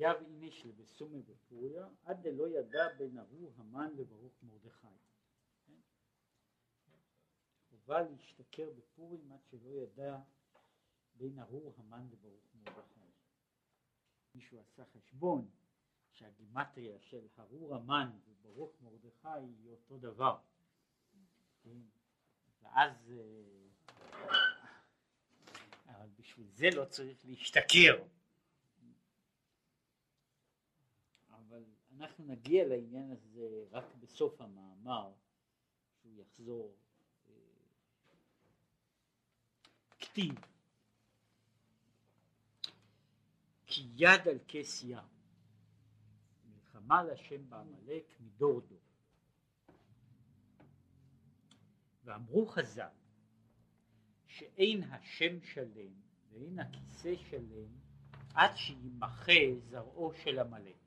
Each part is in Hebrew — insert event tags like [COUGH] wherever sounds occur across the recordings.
חייב איניש לבסומי בפוריה עד דלא ידע בין ההוא המן לברוך מרדכי. חובה להשתכר בפורים עד שלא ידע בין ההוא המן לברוך מרדכי. מישהו עשה חשבון שהגימטריה של הרור המן וברוך מרדכי היא אותו דבר. כן? ואז אה, אבל בשביל זה לא צריך להשתכר. אבל אנחנו נגיע לעניין הזה רק בסוף המאמר, שהוא יחזור. אה, כתיב כי יד על כס ים מלחמה להשם בעמלק מדור דור ואמרו חז"ל שאין השם שלם ואין הכיסא שלם עד שימחה זרעו של עמלק.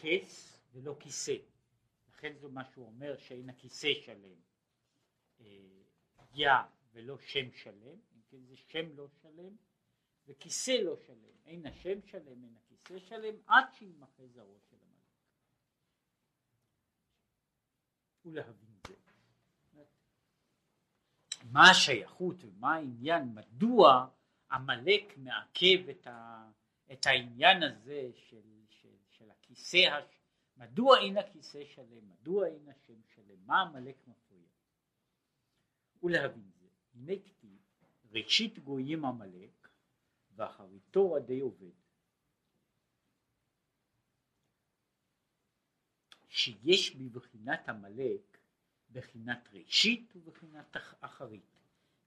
כס ולא כיסא. לכן זה מה שהוא אומר שאין הכיסא שלם. אה, יא ולא שם שלם, כן, זה שם לא שלם וכיסא לא שלם. אין השם שלם, אין הכיסא שלם עד שימחה זרעו של עמלק. ולהבין מה השייכות ומה העניין, מדוע עמלק מעכב את, ה, את העניין הזה של הכיסא, הש... מדוע אין הכיסא שלם, מדוע אין השם שלם, מה עמלק מפריע? ולהבין זה, הנה כתיב ראשית גויים עמלק ואחריתו עדי עובד שיש בבחינת עמלק בחינת ראשית ובחינת אחרית.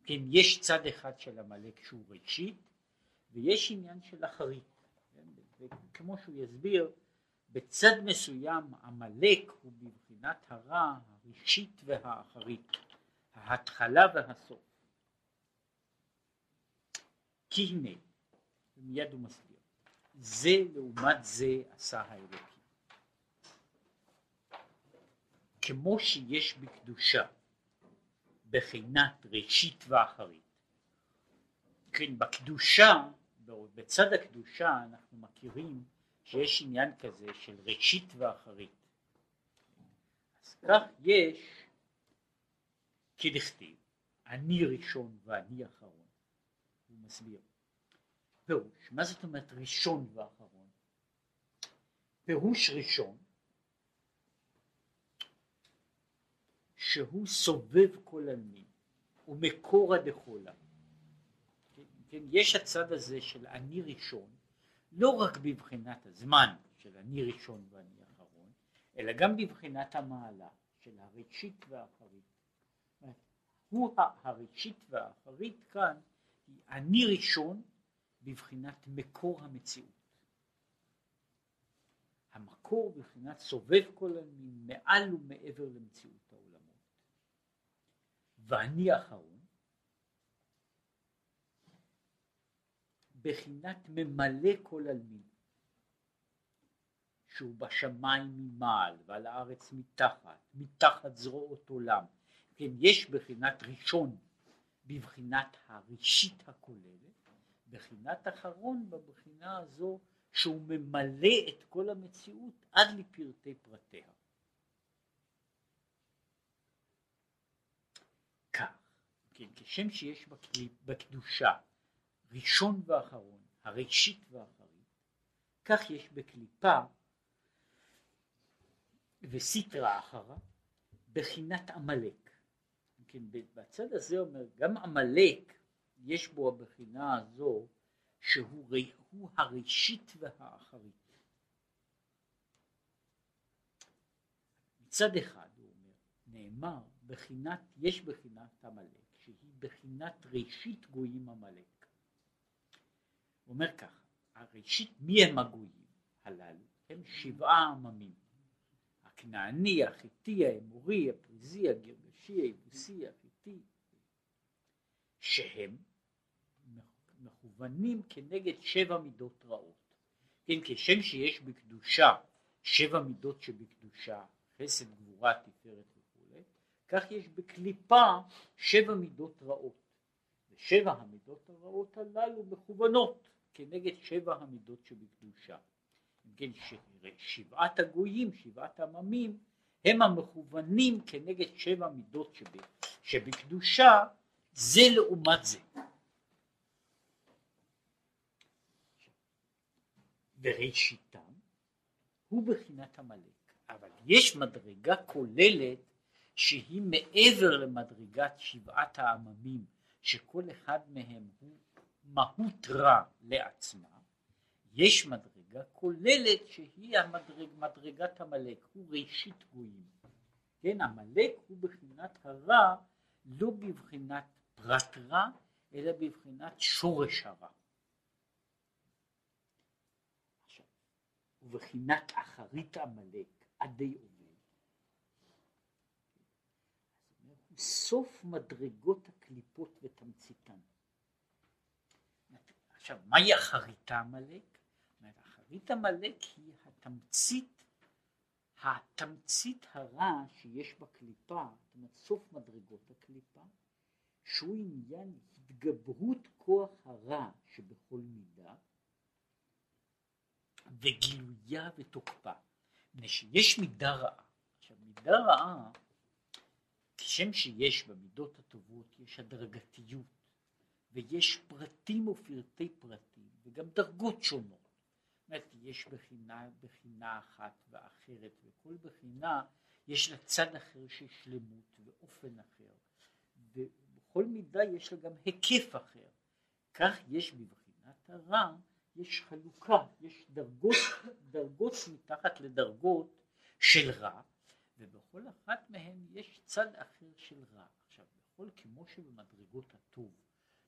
כן, יש צד אחד של עמלק שהוא ראשית ויש עניין של אחרית. כן, וכמו שהוא יסביר, בצד מסוים עמלק הוא בבחינת הרע הראשית והאחרית, ההתחלה והסוף. כי הנה, ומיד הוא מסביר, זה לעומת זה עשה האלוקים. כמו שיש בקדושה בחינת ראשית ואחרית. כן, בקדושה, בצד הקדושה אנחנו מכירים שיש עניין כזה של ראשית ואחרית. אז כך יש כדכתיב, אני ראשון ואני אחרון. הוא מסביר. פירוש, מה זאת אומרת ראשון ואחרון? פירוש ראשון שהוא סובב כל עלמין ומקורא דכולה. כן, כן, יש הצד הזה של אני ראשון, לא רק בבחינת הזמן של אני ראשון ואני אחרון, אלא גם בבחינת המעלה של הראשית והאחרית. הוא הראשית והאחרית כאן אני ראשון בבחינת מקור המציאות. המקור בבחינת סובב כל עלמין מעל ומעבר למציאות. ואני אחרון, בחינת ממלא כל עלמין, שהוא בשמיים ממעל ועל הארץ מתחת, מתחת זרועות עולם. כן, יש בחינת ראשון בבחינת הראשית הכוללת, בחינת אחרון בבחינה הזו שהוא ממלא את כל המציאות עד לפרטי פרטיה. כן, כשם שיש בקדושה ראשון ואחרון, הראשית והאחרית, כך יש בקליפה וסיטרא אחרא בחינת עמלק. כן, בצד הזה אומר, גם עמלק יש בו הבחינה הזו שהוא הראשית והאחרית. מצד אחד הוא אומר, נאמר, בחינת, יש בחינת עמלק שהיא בחינת ראשית גויים עמלק. הוא אומר ככה, הראשית, מי הם הגויים הללו? הם שבעה עממים. הכנעני, החיטי, האמורי, הפריזי, הגרשי, היבוסי, החיטי, שהם מכוונים כנגד שבע מידות רעות. כן, כשם שיש בקדושה שבע מידות שבקדושה, חסד, גבורה, תפארת כך יש בקליפה שבע מידות רעות. ושבע המידות הרעות הללו מכוונות כנגד שבע המידות שבקדושה. אם כן, שבעת הגויים, שבעת עממים, הם המכוונים כנגד שבע מידות שב, שבקדושה, זה לעומת זה. וראשיתם הוא בחינת עמלק, אבל יש מדרגה כוללת שהיא מעבר למדרגת שבעת העממים, שכל אחד מהם הוא מהות רע לעצמה, יש מדרגה כוללת שהיא המדרג, מדרגת עמלק, הוא ראשית גויים. כן, עמלק הוא בחינת הרע, לא בבחינת פרט רע, אלא בבחינת שורש הרע. ובחינת אחרית עמלק עדי עובד. סוף מדרגות הקליפות ותמציתן. עכשיו, מהי אחרית עמלק? אחרית עמלק היא התמצית, התמצית הרע שיש בקליפה, זאת אומרת סוף מדרגות הקליפה, שהוא עניין התגברות כוח הרע שבכל מידה, וגילויה ותוקפה. מפני שיש מידה רעה. עכשיו מידה רעה, כשם שיש במידות הטובות יש הדרגתיות ויש פרטים ופרטי פרטים וגם דרגות שונות. זאת אומרת יש בחינה, בחינה אחת ואחרת וכל בחינה יש לה צד אחר של שלמות ואופן אחר ובכל מידה יש לה גם היקף אחר. כך יש בבחינת הרע יש חלוקה, יש דרגות, דרגות מתחת לדרגות של רע, ובכל אחת מהן יש צד אחר של רע. עכשיו, בכל כמו שבמדרגות הטוב,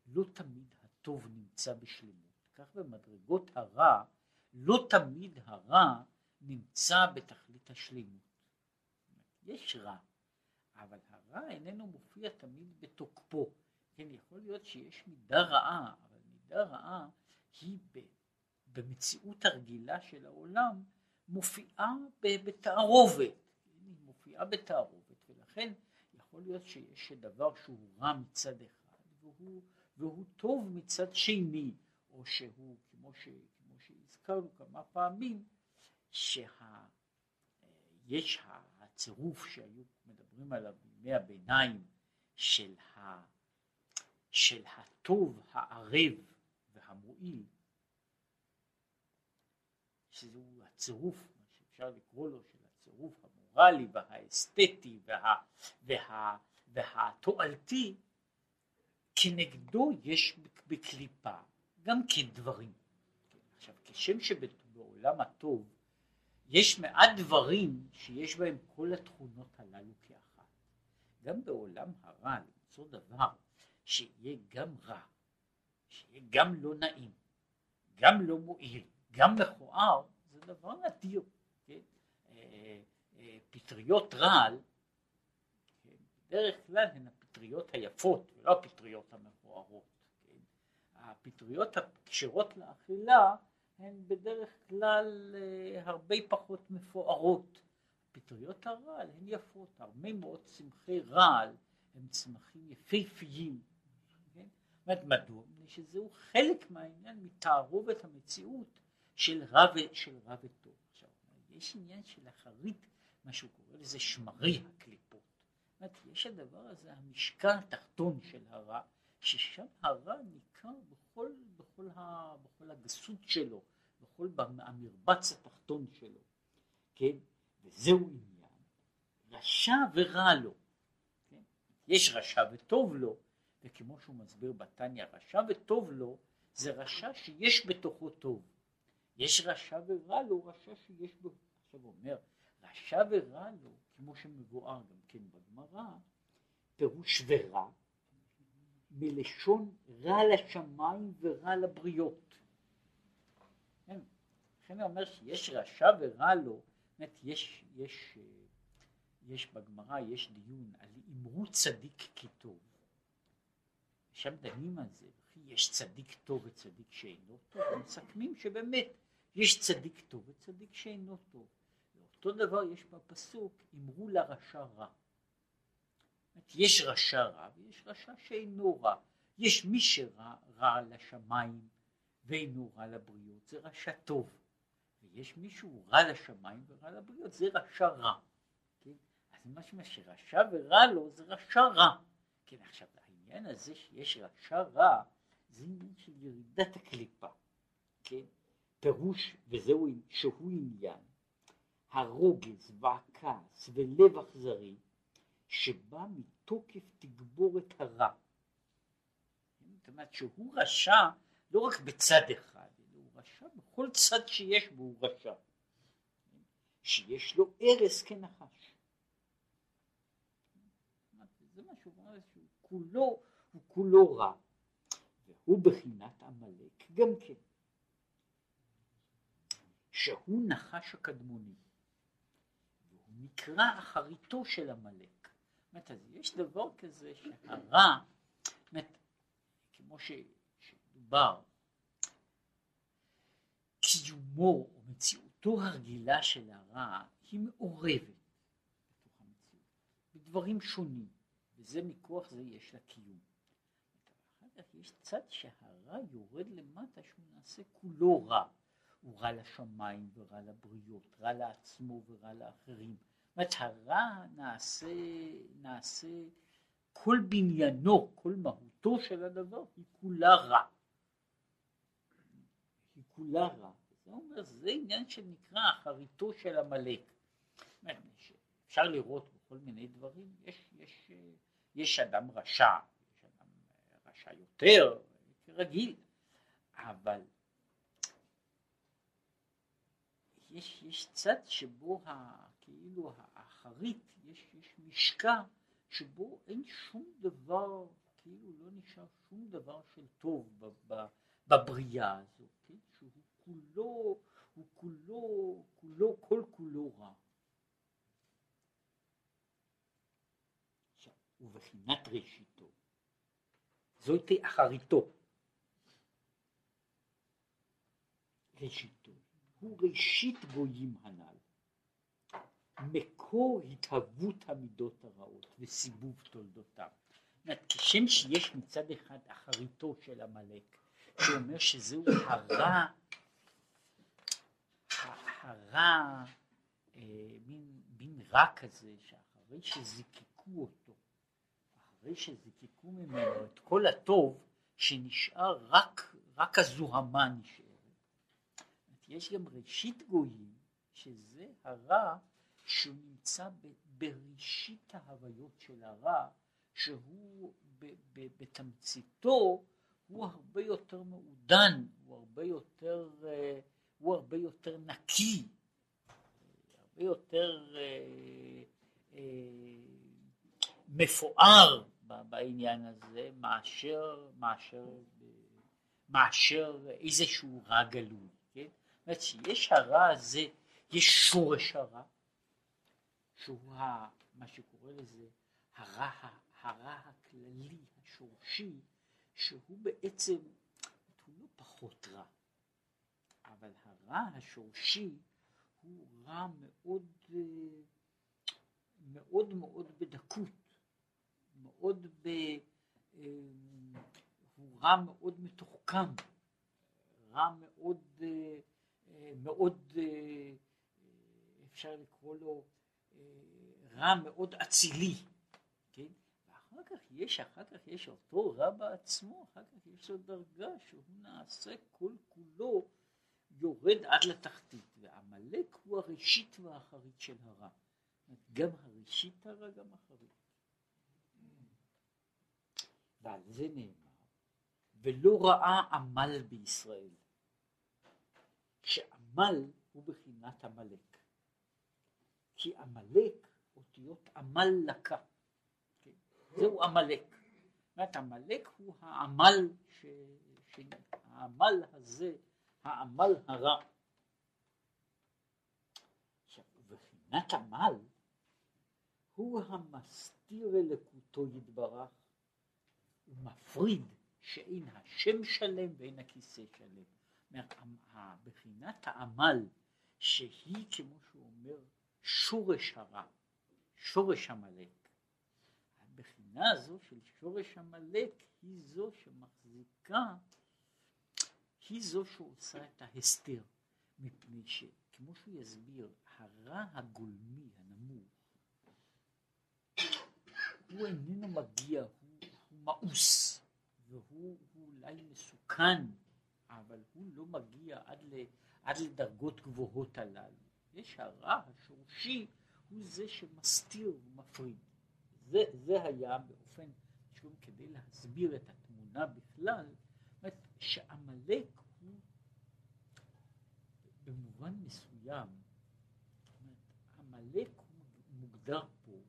לא תמיד הטוב נמצא בשלמות, כך במדרגות הרע, לא תמיד הרע נמצא בתכלית השלמות. יש רע, אבל הרע איננו מופיע תמיד בתוקפו. כן, יכול להיות שיש מידה רעה, אבל מידה רעה היא במציאות הרגילה של העולם מופיעה בתערובת, היא מופיעה בתערובת ולכן יכול להיות שיש דבר שהוא רע מצד אחד והוא, והוא טוב מצד שני או שהוא כמו, ש, כמו שהזכרנו כמה פעמים שיש הצירוף שהיו מדברים עליו בימי הביניים של, ה, של הטוב הערב והמועיל שזהו הצירוף, מה שאפשר לקרוא לו, של הצירוף המורלי והאסתטי וה, וה, והתועלתי, כנגדו יש בקליפה גם כן דברים. עכשיו, כשם שבעולם הטוב יש מעט דברים שיש בהם כל התכונות הללו כאחת. גם בעולם הרע למצוא דבר שיהיה גם רע, שיהיה גם לא נעים, גם לא מועיל, גם מכוער זה דבר נדיר, כן? אה, אה, פטריות רעל, כן? בדרך כלל הן הפטריות היפות ולא הפטריות המכוערות, כן? הפטריות הכשרות לאכילה הן בדרך כלל אה, הרבה פחות מפוארות, פטריות הרעל הן יפות, הרבה מאוד צמחי רעל הם צמחים יפהפיים, כן? מדוע? מפני שזהו חלק מהעניין מתערובת המציאות של רע, של רע וטוב. עכשיו, יש עניין של אחרית, מה שהוא קורא לזה שמרי הקליפות. אומרת, יש הדבר הזה, המשקל התחתון של הרע, ששם הרע ניכר בכל, בכל, ה, בכל הגסות שלו, בכל המרבץ התחתון שלו, כן? וזהו עניין, רשע ורע לו. כן? יש רשע וטוב לו, וכמו שהוא מסביר בתניא, רשע וטוב לו, זה רשע שיש בתוכו טוב. יש רשע ורע לו, רשע שיש בו, עכשיו הוא אומר, רשע ורע לו, כמו שמבואר גם כן בגמרא, פירוש ורע, מלשון רע לשמיים ורע לבריות. כן, לכן הוא אומר שיש רשע ורע לו, באמת יש, יש, יש בגמרא, יש דיון על אמרו צדיק כי טוב. שם דנים על זה, יש צדיק טוב וצדיק שאינו טוב, ומסכמים שבאמת יש צדיק טוב וצדיק שאינו טוב. אותו דבר יש בפסוק, אמרו לרשע רע. יש רשע רע ויש רשע שאינו רע. יש מי שרע רע לשמיים ואינו רע לבריות זה רשע טוב. ויש מישהו רע לשמיים ורע לבריות זה רשע רע. כן? אז מה שרשע ורע לו זה רשע רע. כן, עכשיו העניין הזה שיש רשע רע זה עניין של ירידת הקליפה. כן? פירוש, וזהו שהוא עניין, הרוגז והכעס ולב אכזרי שבא מתוקף תגבורת הרע. זאת אומרת שהוא רשע לא רק בצד אחד, הוא רשע בכל צד שיש בו הוא רשע. שיש לו ארס כנחש. זה מה שהוא אומר, שהוא כולו, הוא כולו רע. והוא בחינת עמלק גם כן. שהוא נחש הקדמוני. נקרא אחריתו של עמלק. אומרת, אז יש דבר כזה שהרע, אומרת, כמו ש, שדובר, קיומו או מציאותו הרגילה של הרע היא מעורבת בתוך המציאות, בדברים שונים, וזה מכוח זה יש לה קיום. אחר כך יש צד שהרע יורד למטה שהוא נעשה כולו רע. הוא רע לשמיים ורע לבריות, רע לעצמו ורע לאחרים. זאת הרע נעשה, נעשה, כל בניינו, כל מהותו של הדבר היא כולה רע. היא כולה רע. זה אומר, זה עניין שנקרא אחריתו של עמלק. אפשר לראות בכל מיני דברים, יש, יש, יש אדם רשע, יש אדם רשע יותר, כרגיל, אבל יש, יש צד שבו כאילו האחרית, יש, יש משקע שבו אין שום דבר, כאילו לא נשאר שום דבר של טוב ב, ב, בבריאה הזו, כן? שהוא כולו, הוא כולו, כולו, כל כולו רע. ובחינת ראשיתו, זוהי אחריתו. ראשיתו. הוא ראשית גויים הנ"ל, מקור התהוות המידות הרעות וסיבוב תולדותם. כשם שיש מצד אחד אחריתו של עמלק, שאומר שזהו הרע, הרע, אה, מין, מין רע כזה, שאחרי שזיקקו אותו, אחרי שזיקקו ממנו את כל הטוב, שנשאר רק, רק הזוהמה נשארת. יש גם ראשית גויים, שזה הרע שהוא נמצא בראשית ההוויות של הרע, שהוא בתמציתו הוא הרבה יותר מעודן, הוא הרבה יותר, אה, הוא הרבה יותר נקי, הרבה יותר אה, אה, מפואר בעניין הזה מאשר, מאשר, מאשר איזשהו רע גלוי. אומרת שיש הרע הזה, יש שורש הרע, שהוא ה, מה שקורא לזה הרע, הרע הכללי, השורשי, שהוא בעצם, הוא לא פחות רע, אבל הרע השורשי הוא רע מאוד, מאוד מאוד בדקות, מאוד ב... הוא רע מאוד מתוחכם, רע מאוד מאוד, אה, אפשר לקרוא לו אה, רע מאוד אצילי, כן? ואחר כך יש, אחר כך יש אותו רע בעצמו, אחר כך יש לו דרגה שהוא נעשה כל כולו יורד עד לתחתית, ועמלק הוא הראשית והאחרית של הרע. גם הראשית הרע, גם אחרית. ועל זה נאמר, ולא ראה עמל בישראל. שעמל הוא בחינת עמלק. כי עמלק, אותיות עמל לקה. כן? זהו עמלק. זאת אומרת, עמלק הוא העמל, ש... ש... העמל הזה, העמל הרע. עכשיו, בחינת עמל הוא המסתיר אלוקותו יתברך ומפריד שאין השם שלם ואין הכיסא שלם. בחינת העמל שהיא כמו שהוא אומר שורש הרע, שורש עמלק. הבחינה הזו של שורש עמלק היא זו שמחזיקה, היא זו שעושה את ההסתר, מפני שכמו שהוא יסביר, הרע הגולמי הנמוך, הוא איננו מגיע, הוא, הוא מאוס, והוא אולי מסוכן, אבל הוא לא מגיע עד, ל, עד לדרגות גבוהות הללו. יש הרע השורשי, הוא זה שמסתיר ומפריד. זה, זה היה באופן, שוב כדי להסביר את התמונה בכלל, שעמלק הוא במובן מסוים, עמלק הוא מוגדר פה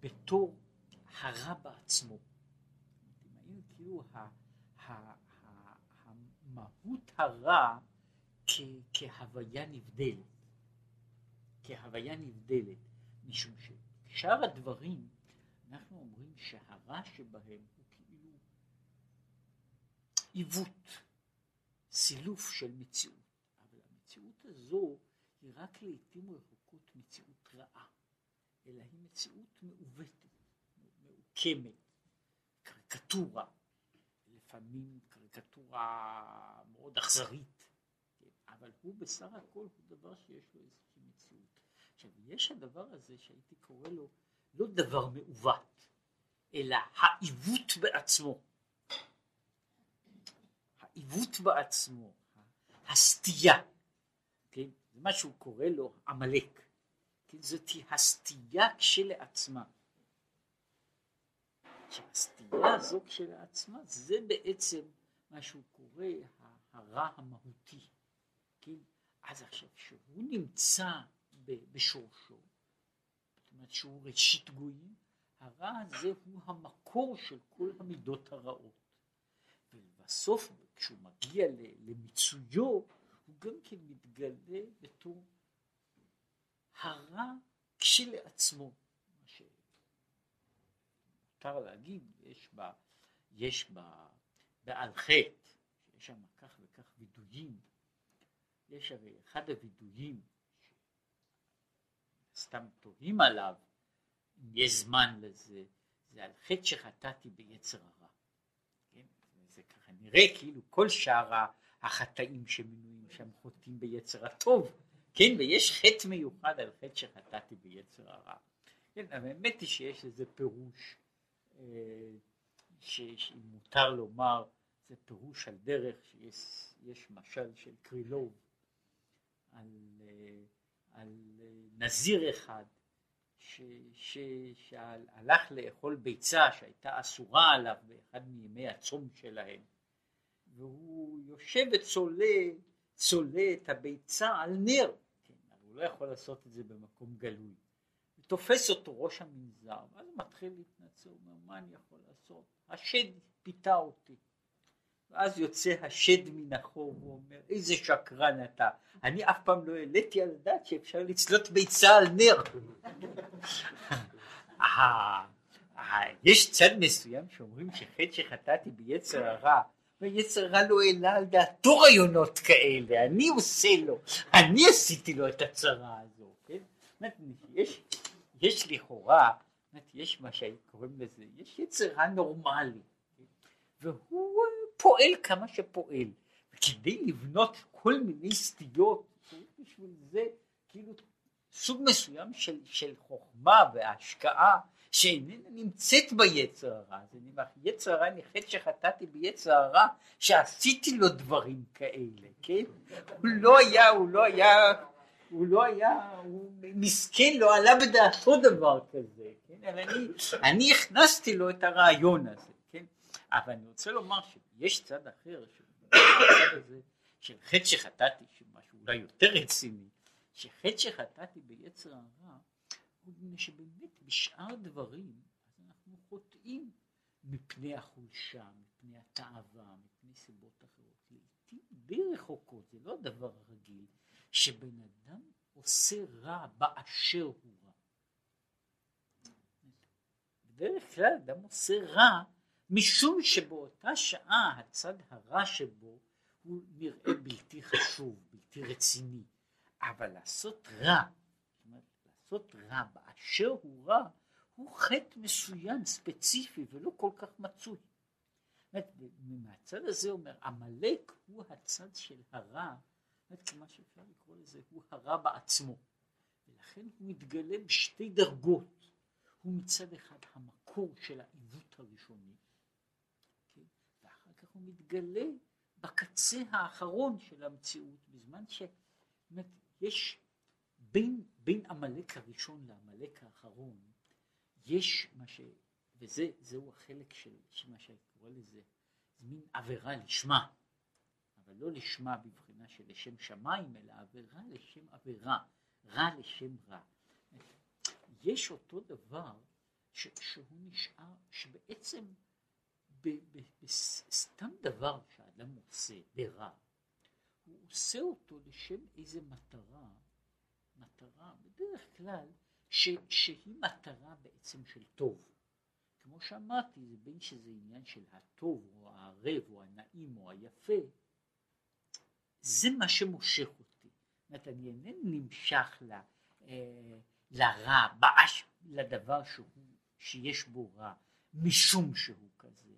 בתור הרע בעצמו. כאילו המהות הרע כהוויה נבדלת, כהוויה נבדלת, משום ששאר הדברים אנחנו אומרים שהרע שבהם הוא כאילו עיוות, סילוף של מציאות, אבל המציאות הזו היא רק לעיתים רחוקות מציאות רעה, אלא היא מציאות מעוותת, מעוקמת, קריקטורה, לפעמים קריקטורה מאוד אכזרית, אבל הוא בסך הכל הוא דבר שיש לו איזושהי מציאות. עכשיו, יש הדבר הזה שהייתי קורא לו לא דבר מעוות, אלא העיוות בעצמו. העיוות בעצמו, הסטייה, כן? זה מה שהוא קורא לו עמלק. כן? זאת הסטייה כשלעצמה. שהסטייה הזו כשלעצמה זה בעצם מה שהוא קורא הרע המהותי. אז עכשיו, כשהוא נמצא בשורשו, זאת אומרת שהוא ראשית גויים, הרע הזה הוא המקור של כל המידות הרעות. ובסוף, כשהוא מגיע למיצויו, הוא גם כן מתגלה בתור הרע כשלעצמו. מה שמותר להגיד, יש בה, יש בה, בעל חטא, שיש שם כך וכך וידויים, יש הרי אחד הווידויים סתם תוהים עליו, אם יש זמן לזה, זה על חטא שחטאתי ביצר הרע. כן? זה ככה נראה כאילו כל שאר החטאים שמנויים שם חוטאים ביצר הטוב, כן? ויש חטא מיוחד על חטא שחטאתי ביצר הרע. כן, האמת היא שיש לזה פירוש, אה, שאם מותר לומר, זה פירוש על דרך שיש משל של קרילוב על, אה, על אה, נזיר אחד ש, ש, שהלך לאכול ביצה שהייתה אסורה עליו באחד מימי הצום שלהם והוא יושב וצולה צולה את הביצה על נר, כן, אבל הוא לא יכול לעשות את זה במקום גלוי. תופס אותו ראש המנזר ואז הוא מתחיל להתנצל, הוא אומר מה אני יכול לעשות? השד פיתה אותי ואז יוצא השד מן החור ואומר איזה שקרן אתה. אני אף פעם לא העליתי על הדעת שאפשר לצלות ביצה על נר. [LAUGHS] אה, אה, יש צד מסוים שאומרים שחטא שחטאתי ביצר הרע ויצר הרע לא העלה על דעתו רעיונות כאלה. אני עושה לו אני עשיתי לו את הצרה הזו כן? יש, יש לכאורה יש מה שקוראים לזה יש יצר רע נורמלי והוא פועל כמה שפועל. וכדי לבנות כל מיני סטיות, בשביל זה כאילו סוג מסוים של, של חוכמה והשקעה שאיננה נמצאת ביצר הרע. זה נראה, יצר הרע נחת שחטאתי ביצר הרע שעשיתי לו דברים כאלה, כן? הוא לא היה, הוא לא היה, הוא לא היה, הוא מסכן, לא עלה בדעתו דבר כזה, כן? אבל אני, אני הכנסתי לו את הרעיון הזה, כן? אבל אני רוצה לומר ש... יש צד אחר, הצד הזה של חטא שחטאתי, שמשהו אולי יותר רציני, שחטא שחטאתי ביצר הרע, הוא מפני שבאמת בשאר דברים אנחנו חוטאים מפני החולשה, מפני התאווה, מפני סיבות אחרות. לעיתים די רחוקות, זה לא הדבר הרגיל, שבן אדם עושה רע באשר הוא רע. בדרך כלל אדם עושה רע משום שבאותה שעה הצד הרע שבו הוא נראה בלתי חשוב, בלתי רציני, אבל לעשות רע, זאת אומרת לעשות רע באשר הוא רע, הוא חטא מסוים ספציפי ולא כל כך מצוי. מהצד הזה אומר, עמלק הוא הצד של הרע, מה שאפשר לקרוא לזה, הוא הרע בעצמו. ולכן הוא מתגלה בשתי דרגות. הוא מצד אחד המקור של העיוות הראשוני, הוא מתגלה בקצה האחרון של המציאות, בזמן שיש בין, בין עמלק הראשון לעמלק האחרון, יש מה ש... וזהו החלק של, מה שאני קורא לזה, זה מין עבירה לשמה, אבל לא לשמה בבחינה של לשם שמיים, אלא עבירה לשם עבירה, רע לשם רע. יש אותו דבר ש, שהוא נשאר, שבעצם בסתם דבר שאדם עושה ברע, הוא עושה אותו לשם איזה מטרה, מטרה בדרך כלל ש, שהיא מטרה בעצם של טוב. כמו שאמרתי, זה בין שזה עניין של הטוב או הערב או הנעים או היפה, זה מה שמושך אותי. זאת אומרת, אני אינני נמשך ל, אה, לרע, באש, לדבר שהוא, שיש בו רע, משום שהוא כזה,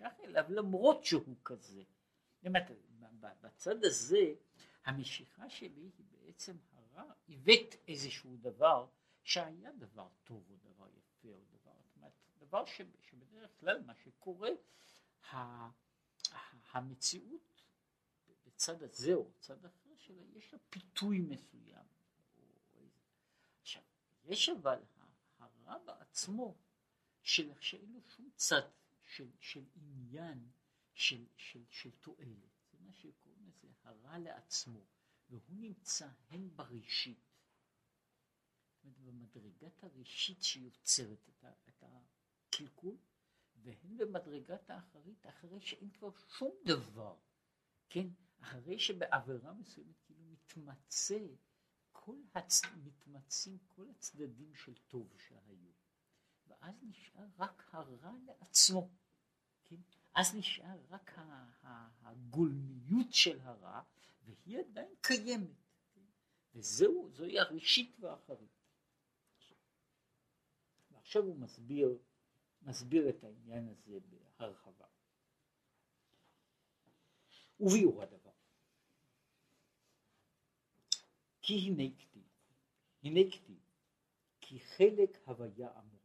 נמשך אליו למרות שהוא כזה. אומרת, בצד הזה, המשיכה שלי היא בעצם הרע, הבאת איזשהו דבר שהיה דבר טוב או דבר יפה או דבר, דבר שבדרך כלל מה שקורה, המציאות בצד הזה או צד אחר שלה, יש לה פיתוי מסוים. עכשיו, יש אבל הרע בעצמו, של שאין לו שום צד של, של עניין, של, של, של תועלת. זה מה שקוראים לזה הרע לעצמו, והוא נמצא הן בראשית, במדרגת הראשית שיוצרת את, ה, את הקלקול, והן במדרגת האחרית, אחרי שאין כבר שום דבר, כן, אחרי שבעבירה מסוימת כאילו מתמצא כל הצ... מתמצאים כל הצדדים של טוב שהיו, ואז נשאר רק הרע לעצמו, כן? אז נשאר רק הגולמיות של הרע, והיא עדיין קיימת, כן? וזהו, זוהי הראשית והאחרית. ועכשיו הוא מסביר, מסביר את העניין הזה בהרחבה. וביאור הדבר. כי הנה כתיב, הנה כתיב, כי חלק הוויה עמו,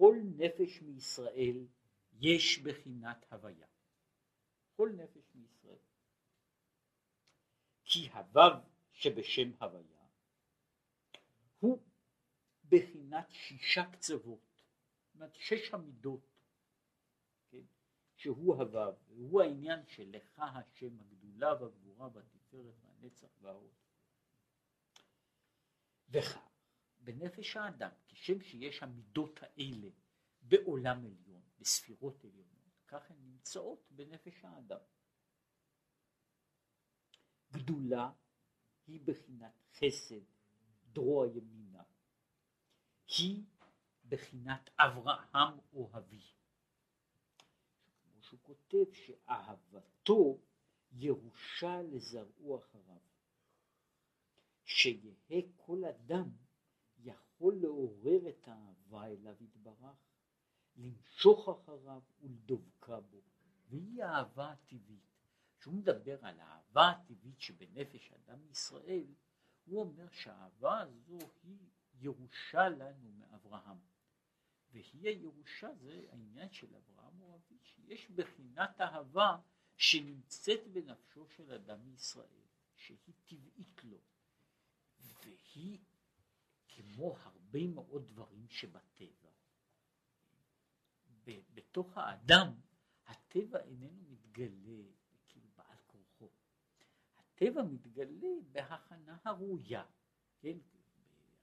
שבכל נפש מישראל יש בחינת הוויה. כל נפש מישראל. כי הוו שבשם הוויה הוא בחינת שישה קצוות, זאת שש המידות, כן? שהוא הוו, והוא העניין של לך השם הגדולה והגבורה והתפארת והנצח וההוד. וכך בנפש האדם, כשם שיש המידות האלה בעולם עליון, בספירות עליונות, כך הן נמצאות בנפש האדם. גדולה היא בחינת חסד, דרוע ימינה, היא בחינת אברהם אוהבי. כמו שהוא כותב שאהבתו ירושה לזרעו אחריו. שיהא כל אדם יכול לעורר את האהבה אליו יתברך, למשוך אחריו ולדבקה בו, והיא האהבה הטבעית. כשהוא מדבר על האהבה הטבעית שבנפש אדם ישראל, הוא אומר שהאהבה הזו היא ירושה לנו מאברהם. והיא הירושה, זה העניין של אברהם אוהבי, שיש בחינת אהבה שנמצאת בנפשו של אדם מישראל, שהיא טבעית לו, והיא כמו הרבה מאוד דברים שבטבע. בתוך האדם, הטבע איננו מתגלה כאילו בעל כורחו. הטבע מתגלה בהכנה הראויה, כן?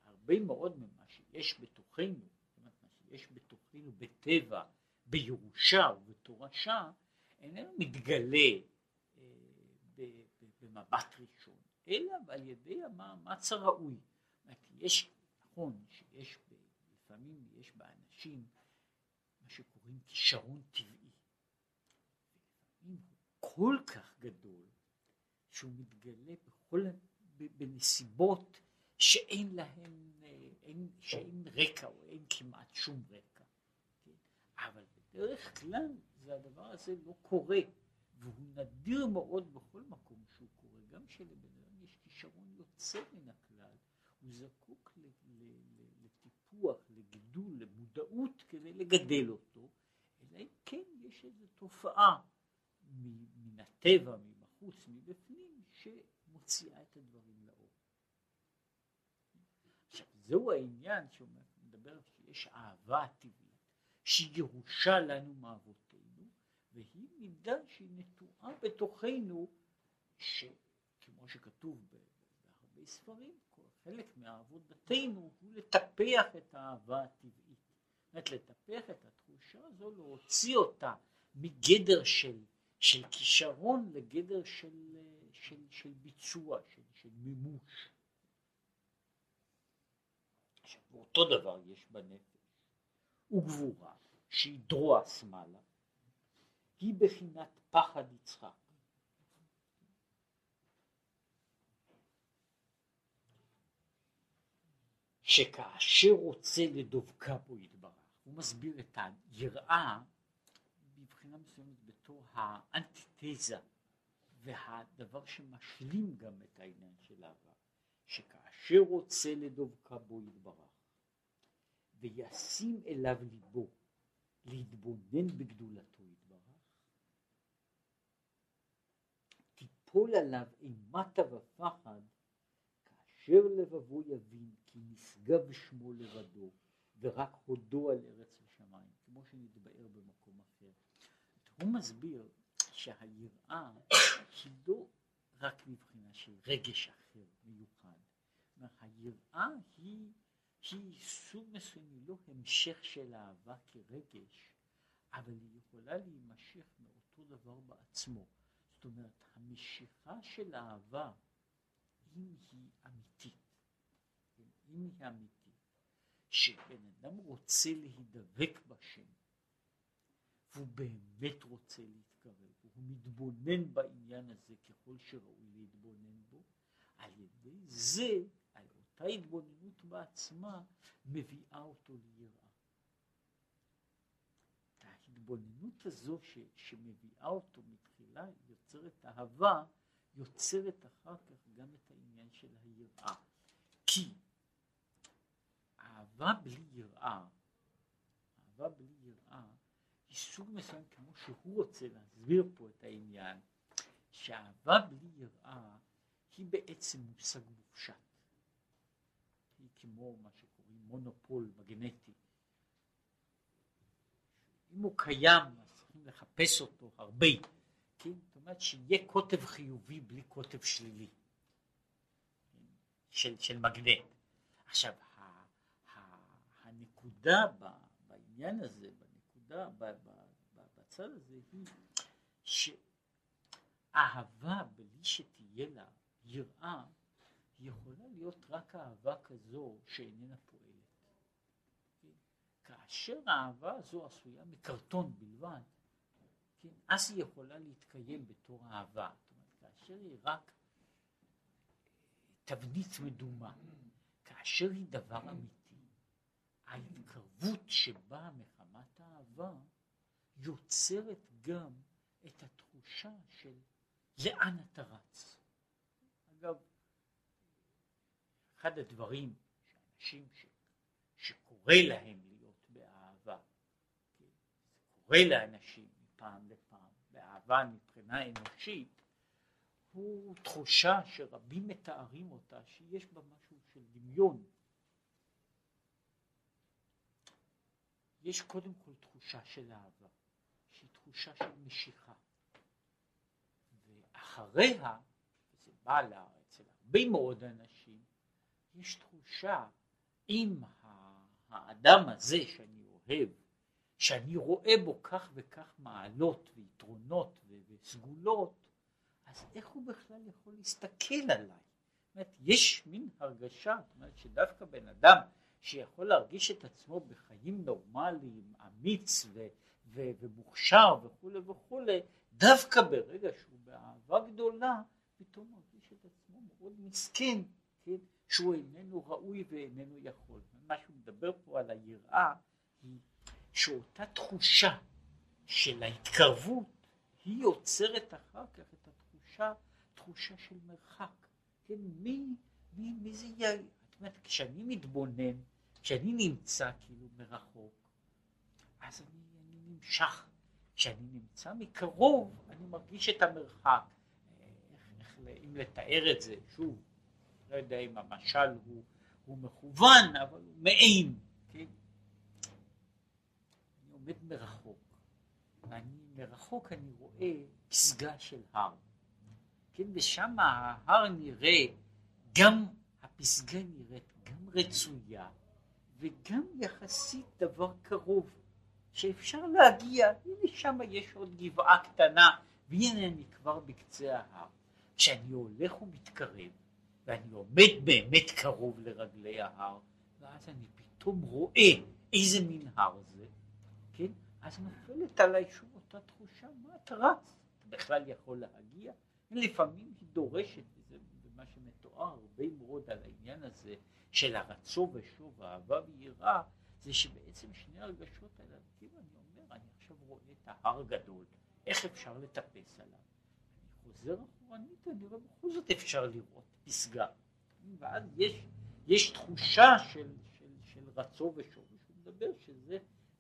הרבה מאוד ממה שיש בתוכנו, מה שיש בתוכנו בטבע, בירושה ובתורשה, איננו מתגלה אה, במבט ראשון, אלא על ידי המאמץ הראוי. יש, נכון שיש לפעמים יש באנשים מה שקוראים כישרון טבעי. לפעמים הוא כל כך גדול שהוא מתגלה בכל, בנסיבות שאין להם, אין, שאין רקע או אין כמעט שום רקע. כן? אבל בדרך כלל זה הדבר הזה לא קורה, והוא נדיר מאוד בכל מקום שהוא קורה, גם כשלבן אדם יש כישרון יוצא מן הכלל, הוא זקוק לטיפוח, לגידול, למודעות כדי לגדל אותו, אלא אם כן יש איזו תופעה מן הטבע, מבחוץ, מבפנים, שמוציאה את הדברים לאור. עכשיו זהו העניין שמדבר שיש אהבה טבעית שהיא ירושה לנו מאבותינו והיא מידה שהיא נטועה בתוכנו שכמו שכתוב בהרבה ספרים חלק מעבודתנו הוא לטפח את האהבה הטבעית. זאת אומרת לטפח את התחושה הזו, להוציא אותה מגדר של, של כישרון לגדר של, של, של ביצוע, של, של מימוש. עכשיו אותו דבר יש בנפש, וגבורה שהיא דרוע שמאלה, היא בחינת פחד יצחק. שכאשר רוצה לדבקה בו יתברך, הוא מסביר את היראה מבחינה מסוימת בתור האנטיתזה והדבר שמשלים גם את העניין של אהבה, שכאשר רוצה לדבקה בו יתברך וישים אליו ליבו להתבונן בגדולתו יתברך, תיפול עליו אימתה ופחד כאשר לבבו יבין כי נשגב שמו לבדו ורק הודו על ארץ השמיים, כמו שנתבאר במקום אחר. הוא מסביר שהיראה היא לא רק מבחינה של רגש אחר מיוחד, היראה היא, היא סוג מסוים, היא לא המשך של אהבה כרגש, אבל היא יכולה להימשך מאותו דבר בעצמו. זאת אומרת, המשיכה של אהבה, אם היא אמיתית, אם היא אמיתית, שבן אדם רוצה להידבק בשם, והוא באמת רוצה להתקרב, והוא מתבונן בעניין הזה ככל שראוי להתבונן בו, על ידי זה, על אותה התבוננות בעצמה, מביאה אותו ליראה. ההתבוננות הזו ש, שמביאה אותו מתחילה, יוצרת אהבה, יוצרת אחר כך גם את העניין של היראה. כי אהבה בלי יראה, אהבה בלי יראה, היא סוג מסוים כמו שהוא רוצה להסביר פה את העניין, שאהבה בלי יראה היא בעצם מושג מופשט. היא כמו מה שקוראים מונופול מגנטי. אם הוא קיים אז צריכים לחפש אותו הרבה, כן? זאת אומרת שיהיה קוטב חיובי בלי קוטב שלילי של, של מגנט. עכשיו הנקודה בעניין הזה, בנקודה, בצד הזה, היא שאהבה בלי שתהיה לה יראה, יכולה להיות רק אהבה כזו שאיננה פועלת. כן? כאשר האהבה הזו עשויה מקרטון בלבד, כן? אז היא יכולה להתקיים בתור אהבה. זאת אומרת, כאשר היא רק תבנית מדומה, כאשר היא דבר אמיתי. ההתקרבות שבאה מחמת האהבה יוצרת גם את התחושה של לאן אתה רץ. אגב, אחד הדברים שאנשים ש, שקורה להם להיות באהבה, כן, זה קורה לאנשים מפעם לפעם, באהבה מבחינה אנושית, הוא תחושה שרבים מתארים אותה שיש בה משהו של דמיון. יש קודם כל תחושה של אהבה, שהיא תחושה של משיכה. ואחריה, וזה בא אצל הרבה מאוד אנשים, יש תחושה אם האדם הזה שאני אוהב, שאני רואה בו כך וכך מעלות ויתרונות וסגולות, אז איך הוא בכלל יכול להסתכל עליי? אומרת, יש מין הרגשה, זאת אומרת שדווקא בן אדם שיכול להרגיש את עצמו בחיים נורמליים, אמיץ ו- ו- ומוכשר וכולי וכולי, דווקא ברגע שהוא באהבה גדולה, פתאום מרגיש את עצמו מאוד מסכן, כן? שהוא איננו ראוי ואיננו יכול. מה שהוא מדבר פה על היראה, היא שאותה תחושה של ההתקרבות היא יוצרת אחר כך את התחושה, תחושה של מרחק. כן, מי, מי, מי זה יאיר? אומרת, כשאני מתבונן, כשאני נמצא כאילו מרחוק, אז אני, אני נמשך. כשאני נמצא מקרוב, אני מרגיש את המרחק. איך, איך, אם לתאר את זה, שוב, לא יודע אם המשל הוא, הוא מכוון, אבל הוא מעין, כן? אני עומד מרחוק, ואני מרחוק אני רואה פסגה של הר, כן? ושם ההר נראה, גם הפסגה נראית גם רצויה, וגם יחסית דבר קרוב, שאפשר להגיע, הנה שם יש עוד גבעה קטנה, והנה אני כבר בקצה ההר. כשאני הולך ומתקרב, ואני עומד באמת קרוב לרגלי ההר, ואז אני פתאום רואה איזה מין הר זה, כן? אז נופלת עליי שוב אותה תחושה, מה אתה רץ? אתה בכלל יכול להגיע? לפעמים היא דורשת, מה שמתואר הרבה מאוד על העניין הזה של הרצו ושוב, אהבה ויראה, זה שבעצם שני הרגשות האלה, כאילו אני אומר, אני עכשיו רואה את ההר גדול, איך אפשר לטפס עליו? אני חוזר אחורנית, אני רואה בכל זאת אפשר לראות פסגה. ואז יש, יש תחושה של, של, של רצו ושורש, הוא מדבר שזה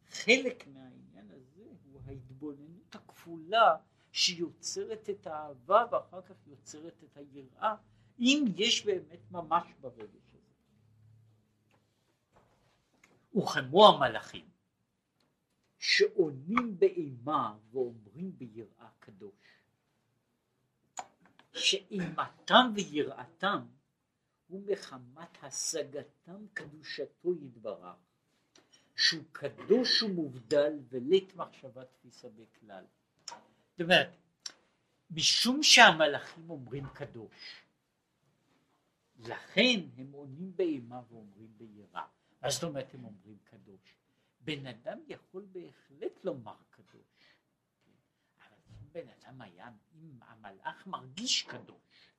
חלק מהעניין הזה, הוא ההתבוננות הכפולה שיוצרת את האהבה ואחר כך יוצרת את היראה, אם יש באמת ממש ברגש הזה. וכמו המלאכים שעונים באימה ואומרים ביראה קדוש שאימתם ויראתם הוא מחמת השגתם קדושתו יתברך, שהוא קדוש ומובדל ולית מחשבה תפיסה בכלל. זאת אומרת, משום שהמלאכים אומרים קדוש, לכן הם עונים באימה ואומרים ביראה. מה זאת אומרת הם אומרים קדוש? בן אדם יכול בהחלט לומר קדוש, בן אדם היה, אם המלאך מרגיש קדוש,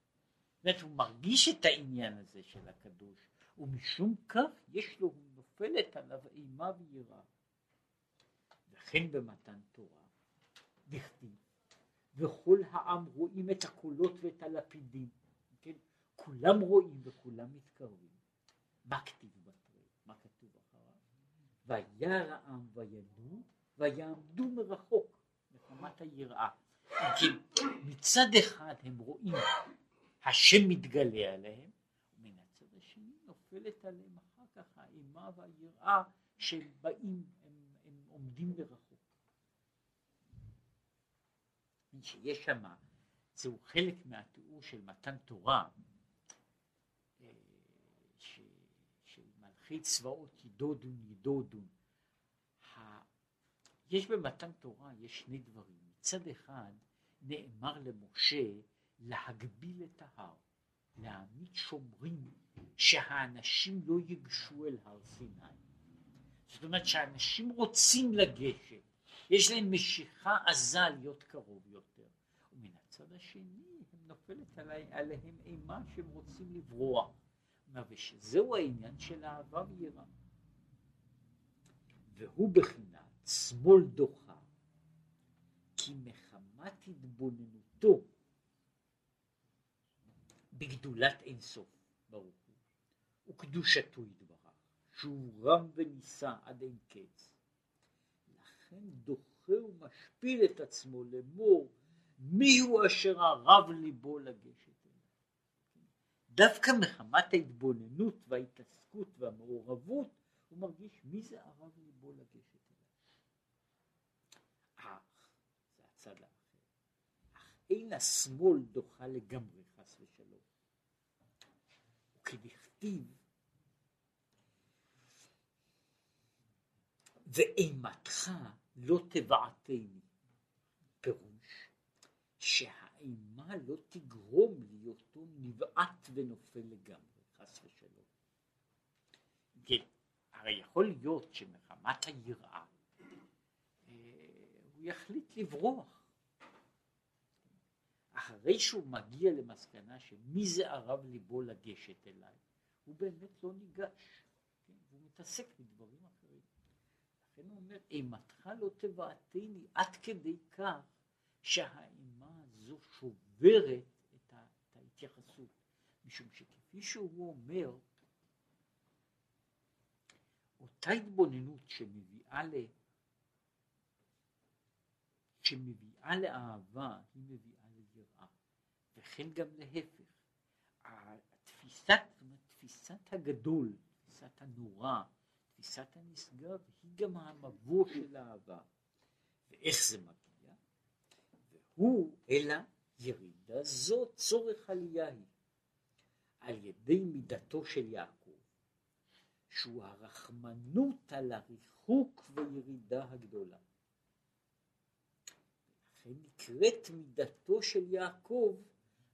זאת הוא מרגיש את העניין הזה של הקדוש, ומשום כך יש לו, נופלת עליו אימה ויראה. וכן במתן תורה, דכתיב, וכל העם רואים את הקולות ואת הלפידים? כולם רואים וכולם מתקרבים. מה כתיב בתרי? מה כתוב אחריו? וירא העם וידעו ויעמדו מרחוק מחמת היראה. כי מצד אחד הם רואים השם מתגלה עליהם, ומן הצד השני נופלת עליהם אחר כך האימה והיראה שהם באים, הם, הם עומדים לרחוק. שיש שם, זהו חלק מהתיאור של מתן תורה, אה, ש, של מלכי צבאות ידודון ידודון. יש במתן תורה, יש שני דברים. מצד אחד נאמר למשה להגביל את ההר, להעמיד שומרים שהאנשים לא ייגשו אל הר סיני. זאת אומרת שאנשים רוצים לגשת, יש להם משיכה עזה להיות קרוב יותר. ומן הצד השני נופלת עלי, עליהם אימה שהם רוצים לברוח. ושזהו העניין של אהבה ויראה. והוא בחינת שמאל דוחה כי מחמת התבוננותו בגדולת אינסוף ברוך הוא וקדושתו יתברך שהוא רם ונישא עד אין קץ לכן דוחה ומשפיל את עצמו לאמור מי הוא אשר ערב ליבו לגשת דווקא מחמת ההתבוננות וההתעסקות והמעורבות הוא מרגיש מי זה ערב ליבו לגשת האחר. אך אין השמאל דוחה לגמרי חס ושלום. וכדכתיב ואימתך לא תבעתני. פירוש שהאימה לא תגרום להיותו נבעט ונופל לגמרי, חס ושלום. כן, הרי יכול להיות שמחמת היראה הוא יחליט לברוח. אחרי שהוא מגיע למסקנה שמי זה ערב ליבו לגשת אליי, הוא באמת לא ניגש, כן? הוא מתעסק בדברים אחרים. לכן הוא אומר, אימתך לא תבעתני עד כדי כך שהאימה הזו שוברת את, ה, את ההתייחסות, משום שכפי שהוא אומר, אותה התבוננות שמביאה ל... שמביאה לאהבה, היא מביאה ליראה, וכן גם להפך. התפיסת, תפיסת הגדול, תפיסת הנורא, תפיסת הנשגב, היא גם המבוא של האהבה. ואיך זה מגיע? והוא אלא ירידה זו צורך עלייה היא. על ידי מידתו של יעקב, שהוא הרחמנות על הריחוק וירידה הגדולה. לכן נקראת מידתו של יעקב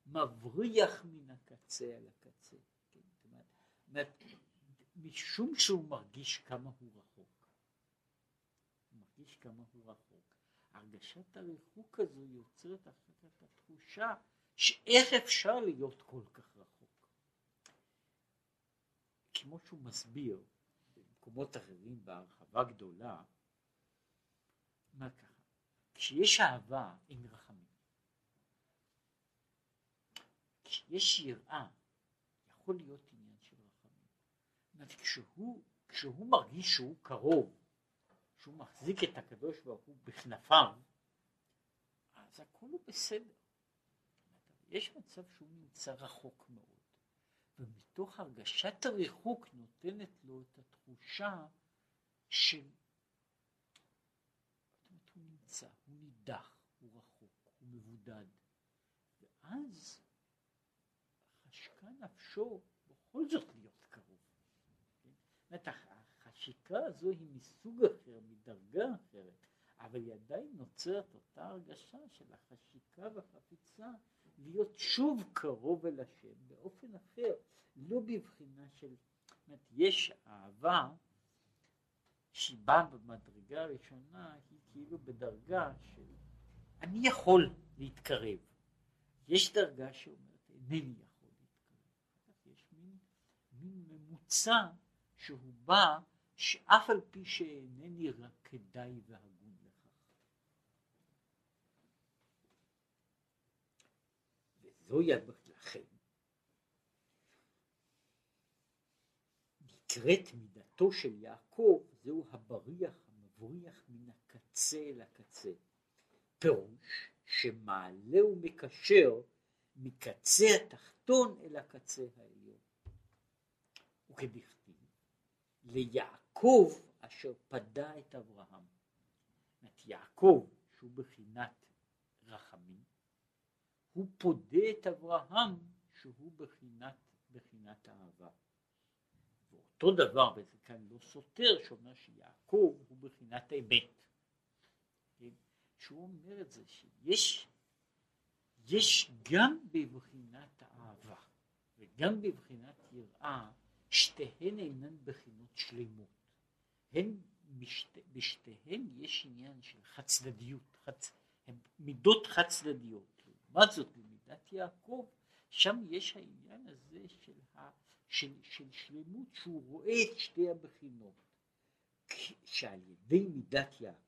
מבריח מן הקצה אל הקצה. כן? אומרת, משום שהוא מרגיש כמה הוא רחוק. הוא מרגיש כמה הוא רחוק. הרגשת הריחוק הזו יוצרת אחר כך את התחושה שאיך אפשר להיות כל כך רחוק. כמו שהוא מסביר במקומות אחרים בהרחבה גדולה, מה ככה, כשיש אהבה אין רחמים. כשיש יראה יכול להיות אומרת, כשהוא, כשהוא מרגיש שהוא קרוב, שהוא מחזיק את הקדוש ברוך הוא בכנפיו, אז הכל הוא בסדר. יש מצב שהוא נמצא רחוק מאוד, ומתוך הרגשת הריחוק נותנת לו את התחושה של... הוא נמצא, הוא נידח, הוא רחוק, הוא מבודד, ואז חשקה נפשו בכל זאת להיות אומרת, החשיקה הזו היא מסוג אחר, מדרגה אחרת, אבל היא עדיין נוצרת אותה הרגשה של החשיקה והחפיצה להיות שוב קרוב אל השם באופן אחר, לא בבחינה של, זאת אומרת, יש אהבה שהיא באה במדרגה הראשונה, היא כאילו בדרגה של אני יכול להתקרב. יש דרגה שאומרת אינני יכול להתקרב. יש מין, מין ממוצע שהוא בא שאף על פי שאינני רק כדאי והגון לכך. וזוהי לכן נקראת מידתו של יעקב זהו הבריח המבריח מן הקצה אל הקצה. פירוש שמעלה ומקשר מקצה התחתון אל הקצה העליון. וכבכלל ליעקב אשר פדה את אברהם. את יעקב שהוא בחינת רחמים, הוא פודה את אברהם שהוא בחינת, בחינת אהבה. ואותו דבר, וזה כאן לא סותר, שאומר שיעקב הוא בחינת אמת. שהוא אומר את זה שיש יש גם בבחינת האהבה וגם בבחינת יראה שתיהן אינן בחינות שלמות. הן בשתי, בשתיהן יש עניין של חד צדדיות, חד, מידות חד צדדיות. לעומת זאת במידת יעקב, שם יש העניין הזה של, ה, של, של שלמות שהוא רואה את שתי הבחינות. שעל ידי מידת יעקב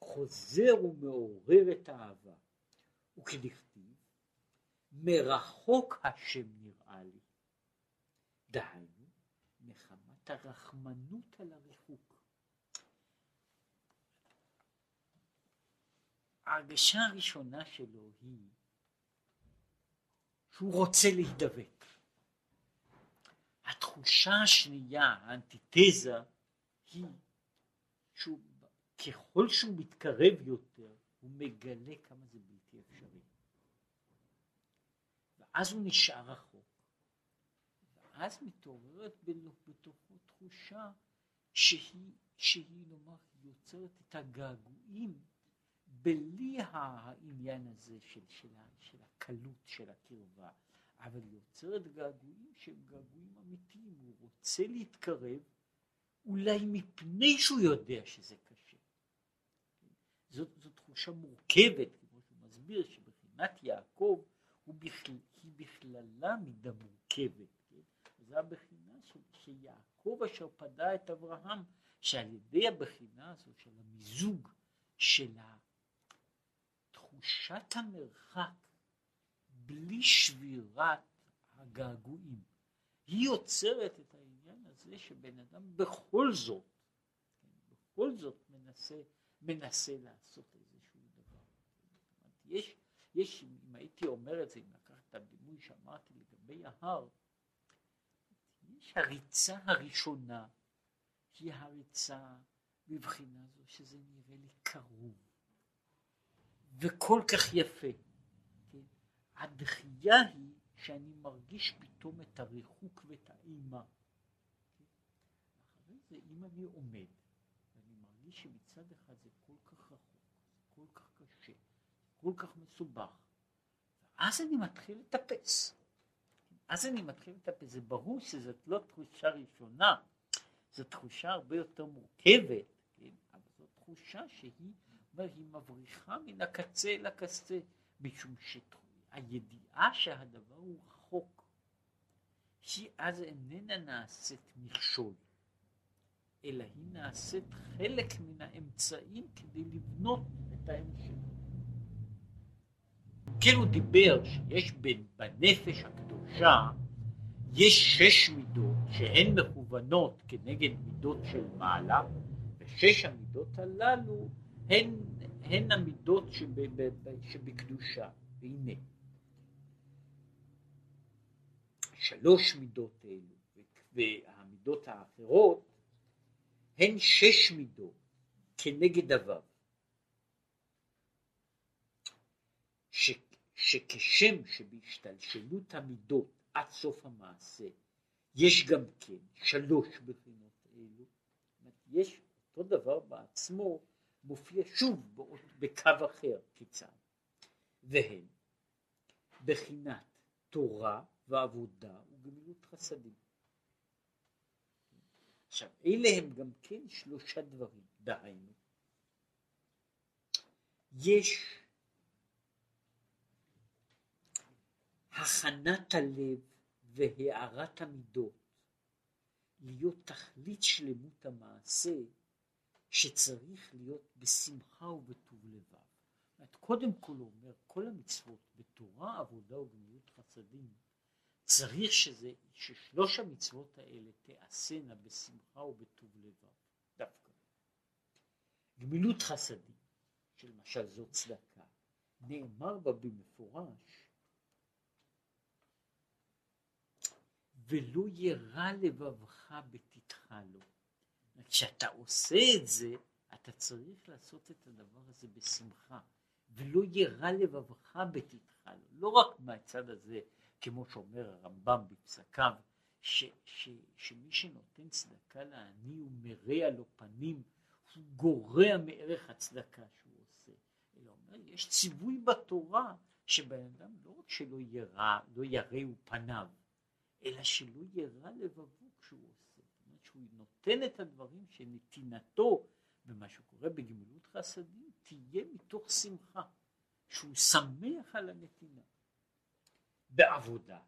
חוזר ומעורר את האהבה, וכדכתיב מרחוק השם נראה לי. דהיינו, מחמת הרחמנות על הריחוק. ההרגשה הראשונה שלו היא שהוא רוצה להידבק. התחושה השנייה, האנטיתזה, היא שהוא, ככל שהוא מתקרב יותר, הוא מגלה כמה זה בלתי אפשרי. ואז הוא נשאר רחוק. ואז מתעוררת בתוכו תחושה שהיא, שהיא נאמר, יוצרת את הגעגועים בלי העניין הזה של, של, של הקלות של הקרבה, אבל יוצרת געגועים שהם געגועים אמיתיים, הוא רוצה להתקרב אולי מפני שהוא יודע שזה קשה. זאת, זאת תחושה מורכבת, כמו שהוא מסביר, שבחינת יעקב הוא בכלל, היא בכללה מידה מורכבת. כן? זה הבחינה של, שיעקב יעקב אשר פדה את אברהם, שעל ידי הבחינה הזו של המיזוג של תחושת המרחק בלי שבירת הגעגועים, היא יוצרת את העניין הזה שבן אדם בכל זאת, בכל זאת מנסה, מנסה לעשות איזשהו דבר. יש, יש, אם הייתי אומר את זה, אם לקחת את הדימוי שאמרתי לגבי ההר, הריצה הראשונה, היא הריצה מבחינה זו שזה נראה לי קרוב וכל כך יפה. כן? הדחייה היא שאני מרגיש פתאום את הריחוק ואת האימה. כן? אחרי זה אם אני עומד ואני מרגיש שמצד אחד זה כל כך רחוק, כל כך קשה, כל כך מסובך, ואז אני מתחיל לטפס. אז אני מתחיל לטפס, זה ברור שזאת לא תחושה ראשונה, זו תחושה הרבה יותר מורכבת, כן? אבל זו תחושה שהיא היא מבריחה מן הקצה אל הקצה, משום שהידיעה שהדבר הוא רחוק, היא אז איננה נעשית מכשול, אלא היא נעשית חלק מן האמצעים כדי לבנות את ההמשך. הוא דיבר שיש בנפש הקדושה יש שש מידות שהן מכוונות כנגד מידות של מעלה ושש המידות הללו הן, הן המידות שב, שבקדושה. והנה שלוש מידות אלו והמידות האחרות הן שש מידות כנגד הוו שכשם שבהשתלשלות המידות עד סוף המעשה יש גם כן שלוש בחינות אלו, יש אותו דבר בעצמו מופיע שוב באות, בקו אחר כיצד, והן בחינת תורה ועבודה וגמילות חסדים. עכשיו אלה הם גם כן שלושה דברים, דהיינו יש הכנת הלב והארת המידות להיות תכלית שלמות המעשה שצריך להיות בשמחה ובטוב לבב. זאת קודם כל הוא אומר, כל המצוות בתורה, עבודה וגמילות חסדים, צריך שזה, ששלוש המצוות האלה תעשינה בשמחה ובטוב לבב, דווקא. גמילות חסדים, שלמשל זו צדקה, נאמר בה במפורש ולא ירע לבבך בתתך לו. כשאתה עושה את זה, אתה צריך לעשות את הדבר הזה בשמחה, ולא ירע לבבך בתתך לו. לא רק מהצד הזה, כמו שאומר הרמב"ם בפסקיו, ש, ש, שמי שנותן צדקה לעני הוא מרע לו פנים, הוא גורע מערך הצדקה שהוא עושה. אלא אומר, יש ציווי בתורה שבן אדם לא רק שלא ירע, לא ירעו פניו, אלא שלא ירע לבבו כשהוא עושה. זאת אומרת שהוא נותן את הדברים שנתינתו במה שקורה בגמילות חסדים תהיה מתוך שמחה, שהוא שמח על הנתינה. בעבודה.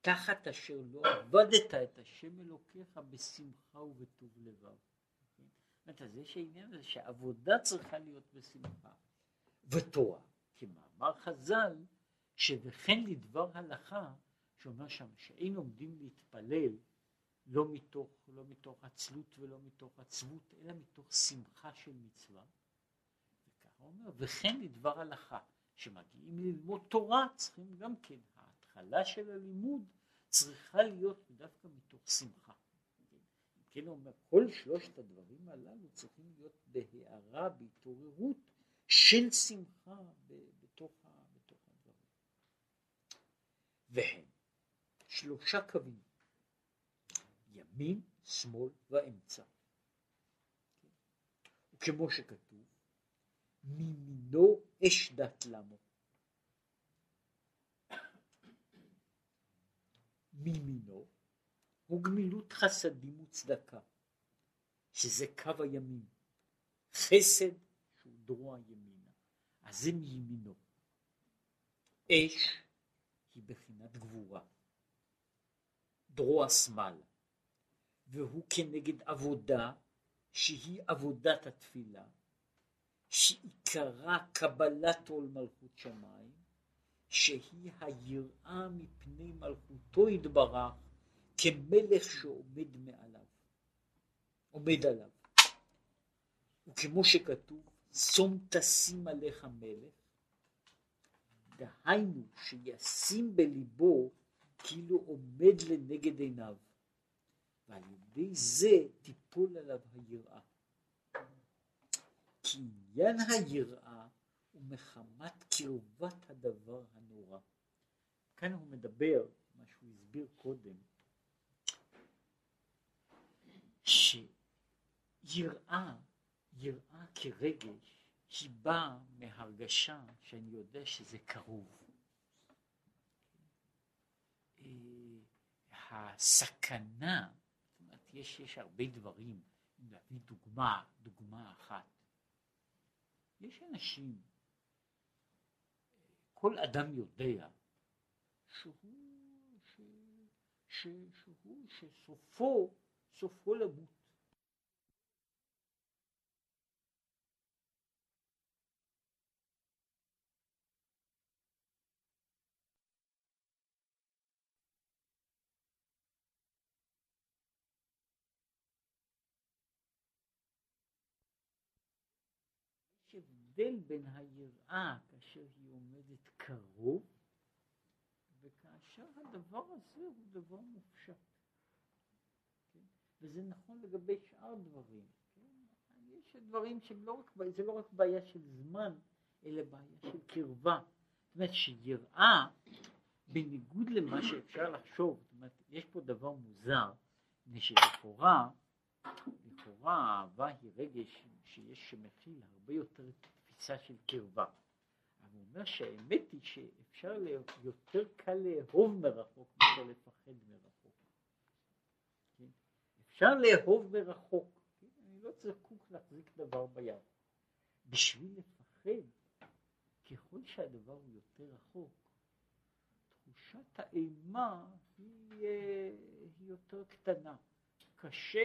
תחת אשר לא עבדת את השם אלוקיך בשמחה ובטוב לבב. זאת אומרת, אז יש העניין הזה שעבודה צריכה להיות בשמחה. ותורה. כמאמר חז"ל, שוכן לדבר הלכה, שאומר שם שאין עומדים להתפלל לא מתוך, לא מתוך עצלות ולא מתוך עצבות, אלא מתוך שמחה של מצווה. וככה אומר, וכן לדבר הלכה, שמגיעים ללמוד תורה, צריכים גם כן, ההתחלה של הלימוד צריכה להיות דווקא מתוך שמחה. כן הוא אומר, כל שלושת הדברים הללו צריכים להיות בהערה, בהתעוררות של שמחה בתוך, בתוך הדברים. והם שלושה קווים, ימין, שמאל ואמצע. וכמו שכתוב, מימינו אש דת למו. מימינו הוא גמילות חסדים וצדקה, שזה קו הימין. חסד דרוע ימינה, אז זה מימינו. אש היא בחינת גבורה. דרוע שמאל, והוא כנגד עבודה שהיא עבודת התפילה, שעיקרה קבלת עול מלכות שמיים, שהיא היראה מפני מלכותו יתברך כמלך שעומד מעליו, עומד עליו. וכמו שכתוב, שום תשים עליך מלך, דהיינו שישים בליבו כאילו עומד לנגד עיניו, ועל ידי זה תיפול עליו היראה. כי עניין היראה הוא מחמת קרבת הדבר הנורא. כאן הוא מדבר, מה שהוא הסביר קודם, שיראה, יראה כרגש, היא באה מהרגשה שאני יודע שזה קרוב. אה, הסכנה, זאת אומרת, יש, יש הרבה דברים, אם להביא דוגמה, דוגמה אחת. יש אנשים, כל אדם יודע שהוא, ש, ש, שהוא, שסופו, סופו למות. יש הבדל בין היראה כאשר היא עומדת קרוב וכאשר הדבר הזה הוא דבר מופשט. כן? וזה נכון לגבי שאר דברים. כן? יש דברים שהם לא רק, זה לא רק בעיה של זמן, אלא בעיה של קרבה. זאת אומרת שיראה, בניגוד למה שאפשר לחשוב, זאת אומרת, יש פה דבר מוזר, מפני שלכאורה, לכאורה האהבה היא רגש שיש שמכיל הרבה יותר תפיסה של קרבה. הוא אומר שהאמת היא שאפשר יותר קל לאהוב מרחוק מאשר לפחד מרחוק. כן? אפשר לאהוב מרחוק, כן? אני לא זקוק להחזיק דבר ביד. בשביל לפחד, ככל שהדבר הוא יותר רחוק, תחושת האימה היא, אה, היא יותר קטנה. קשה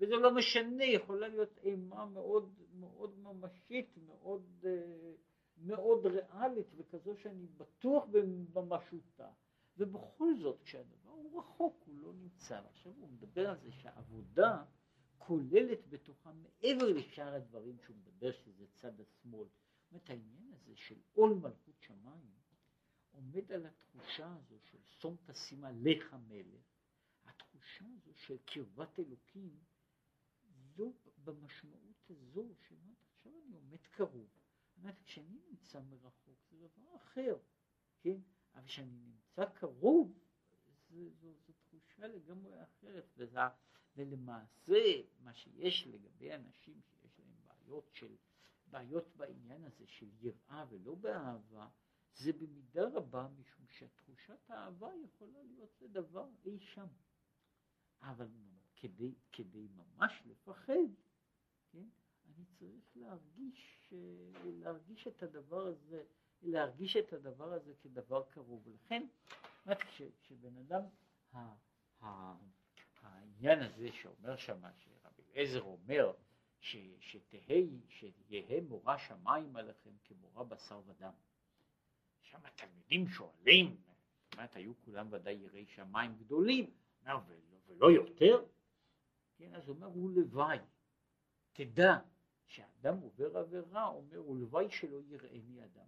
וזה לא משנה, יכולה להיות אימה מאוד מאוד ממשית, מאוד, אה, מאוד ריאלית וכזו שאני בטוח בממשותה, ובכל זאת כשהדבר הוא רחוק, הוא לא נמצא. עכשיו הוא מדבר על זה שהעבודה כוללת בתוכה מעבר לשאר הדברים שהוא מדבר שזה צד השמאל. זאת אומרת העניין הזה של עול מלכות שמיים עומד על התחושה הזו של שום תשימה לך מלך, התחושה הזו של קרבת אלוקים זו במשמעות הזו שאומרת עכשיו אני עומד קרוב. אומרת כשאני נמצא מרחוק זה דבר אחר, כן? אבל כשאני נמצא קרוב זו, זו, זו תחושה לגמרי אחרת וזה, ולמעשה מה שיש לגבי אנשים שיש להם בעיות של בעיות בעניין הזה של יראה ולא באהבה זה במידה רבה משום שתחושת האהבה יכולה להיות זה דבר אי שם אבל כדי, כדי ממש לפחד, כן, אני צריך להרגיש, אה, להרגיש את הדבר הזה, להרגיש את הדבר הזה כדבר קרוב. ולכן, כשבן אדם, העניין הזה שאומר שם, שרבי אליעזר אומר, ש, שתהי, שיהא מורא שמיים עליכם כמורא בשר ודם. שם התלמידים שואלים, זאת אומרת, היו כולם ודאי יראי שמיים גדולים, ולא, ולא יותר? כן, אז הוא אומר, הוא לוואי. תדע שאדם עובר עבירה, אומר, הוא לוואי שלא יראני אדם.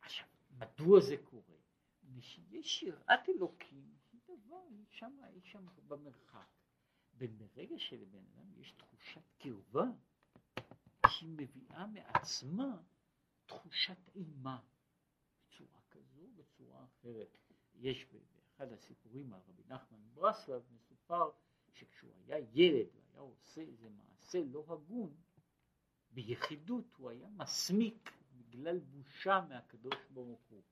עכשיו, מדוע זה קורה? יש יראת אלוקים, היא דבר, היא שם, היא שם במרחק. וברגע שלבן אדם יש תחושת קרבה, היא מביאה מעצמה תחושת אימה, בצורה כזו, בצורה אחרת. יש באחד הסיפורים על רבי נחמן ברסלב מסופר שכשהוא היה ילד והיה עושה איזה מעשה לא הגון, ביחידות הוא היה מסמיק בגלל בושה מהקדוש ברוך הוא.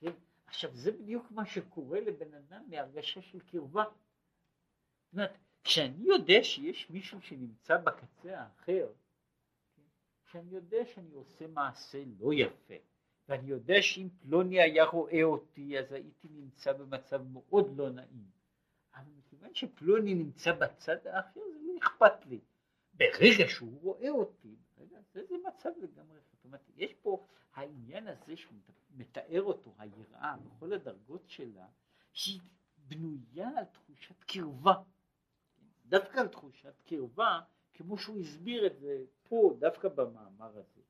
כן? עכשיו זה בדיוק מה שקורה לבן אדם מהרגשה של קרבה. זאת אומרת, כשאני יודע שיש מישהו שנמצא בקצה האחר, כן? כשאני יודע שאני עושה מעשה לא יפה, ואני יודע שאם פלוני היה רואה אותי אז הייתי נמצא במצב מאוד לא נעים. אבל מכיוון שפלוני נמצא בצד האחר זה לא אכפת לי. ברגע שהוא רואה אותי, זה, זה מצב לגמרי, זאת אומרת, יש פה העניין הזה שמתאר אותו, היראה בכל הדרגות שלה, שהיא בנויה על תחושת קרבה. דווקא על תחושת קרבה, כמו שהוא הסביר את זה פה, דווקא במאמר הזה.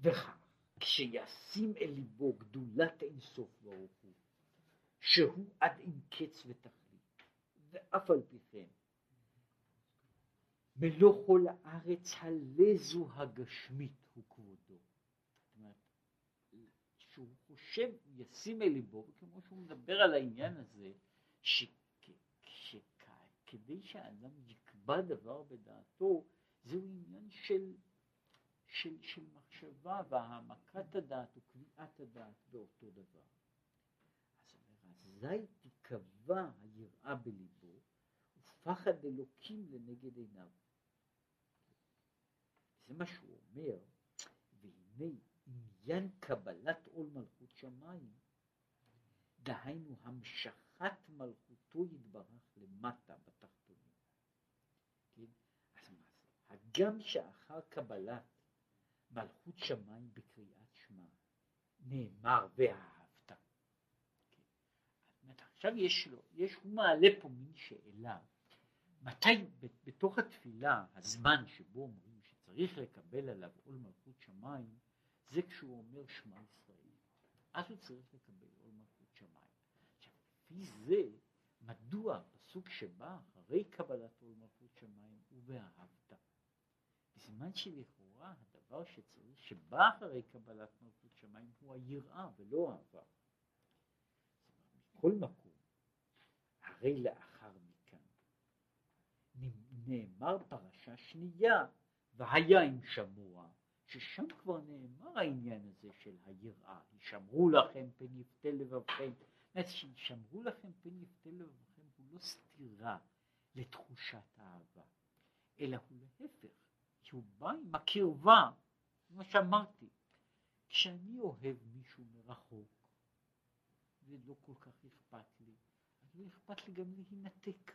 וכך, כשישים אל ליבו גדולת אינסוף ברוך הוא, שהוא עד אין קץ ותכלית, ואף על פי כן, מלוא כל הארץ הלזו הגשמית הוא כבודו. שהוא חושב, ישים אל ליבו, וכמו שהוא מדבר על העניין הזה, שכדי שהאדם יקבע דבר בדעתו, זהו עניין של של, של מחשבה והעמקת הדעת וקביעת הדעת באותו דבר. אז אומר, אזי תיקבע היראה בליבו ופחד אלוקים לנגד עיניו. זה מה שהוא אומר, והנה עניין קבלת עול מלכות שמיים, דהיינו המשכת מלכותו יתברך למטה בתחתונים. כן? אז מה זה? הגם שאחר קבלת מלכות שמיים בקריאת שמע, נאמר ואהבת. כן. עכשיו יש לו, יש, הוא מעלה פה מין שאלה, מתי בתוך התפילה, הזמן שבו אומרים שצריך לקבל עליו עול מלכות שמיים, זה כשהוא אומר שמע ישראל. אז הוא צריך לקבל עול מלכות שמיים. עכשיו, לפי זה, מדוע הפסוק שבא אחרי קבלת עול מלכות שמיים הוא ואהבת? בזמן שלכאורה הדבר שצריך, שבא אחרי קבלת מלכות שמיים הוא היראה ולא אהבה. מכל מקום, הרי לאחר מכאן נאמר פרשה שנייה, והיה עם שמוע, ששם כבר נאמר העניין הזה של היראה, הישמרו לכם פן יפתה לבבכם, שישמרו לכם פן יפתה לבבכם הוא לא סתירה לתחושת האהבה, אלא הוא להפך, שהוא בא עם הקרבה, כמו שאמרתי, כשאני אוהב מישהו מרחוק, ולא כל כך אכפת לי, אז לא אכפת לי גם להינתק.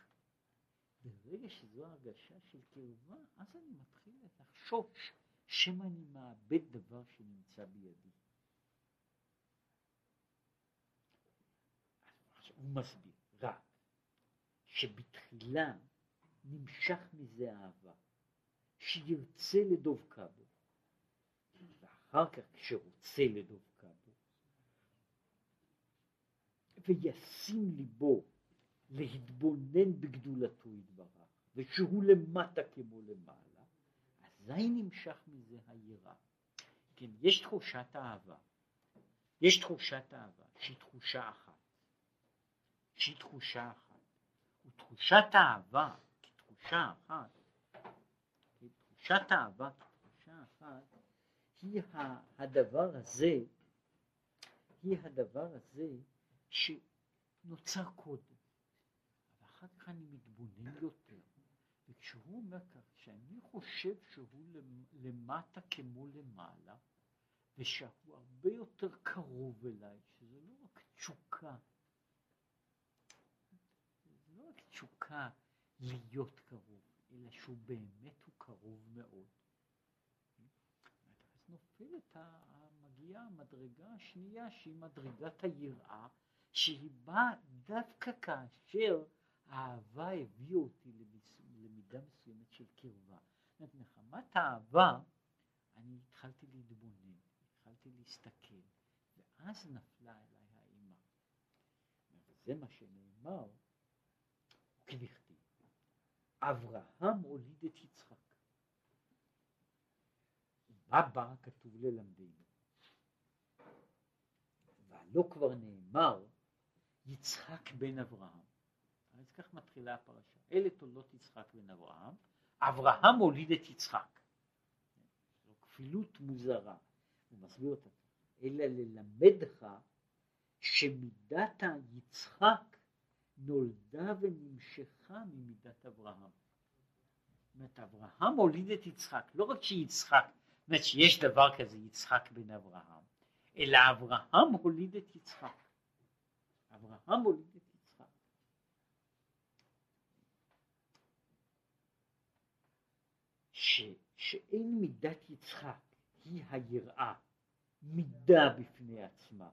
ברגע שזו הרגשה של קרבה, אז אני מתחיל לחשוש שמא אני מאבד דבר שנמצא בידי. הוא מסביר רק שבתחילה נמשך מזה אהבה. שירצה לדבקה בו. ואחר כך כשרוצה לדבקה בו, וישים ליבו להתבונן בגדולתו יתברך, ושהוא למטה כמו למעלה, אזי נמשך מזה היראה. כן, יש תחושת אהבה. יש תחושת אהבה שהיא תחושה אחת. שהיא תחושה אחת. ותחושת אהבה כתחושה אחת תחושת אהבה כתחושה אחת היא הדבר הזה, היא הדבר הזה שנוצר קודם. ואחר כך אני מתבונן יותר. וכשהוא אומר כך, שאני חושב שהוא למטה כמו למעלה, ושהוא הרבה יותר קרוב אליי, שזה לא רק תשוקה, זה לא רק תשוקה להיות קרוב, אלא שהוא באמת הוא קרוב מאוד. אז נופלת, מגיעה המדרגה השנייה שהיא מדרגת היראה, שהיא באה דווקא כאשר האהבה הביאה אותי למידה מסוימת של קרבה. זאת אומרת, מחמת האהבה אני התחלתי להתבונן, התחלתי להסתכל, ואז נפלה אליי האימה. וזה מה שנאמר, כדכתיב. אברהם הוליד את יצחק. מה בא כתוב ללמדנו? והלא כבר נאמר יצחק בן אברהם. אז כך מתחילה הפרשה. אלה תולדות יצחק בן אברהם. אברהם הוליד את יצחק. זו כפילות מוזרה. הוא מסביר אותה. אלא ללמדך שמידת היצחק נולדה ונמשכה ממידת אברהם. אומרת, אברהם הוליד את יצחק, לא רק שיצחק, זאת אומרת שיש דבר כזה יצחק בן אברהם, אלא אברהם הוליד את יצחק. אברהם הוליד את יצחק. ש, שאין מידת יצחק היא היראה, מידה בפני עצמה,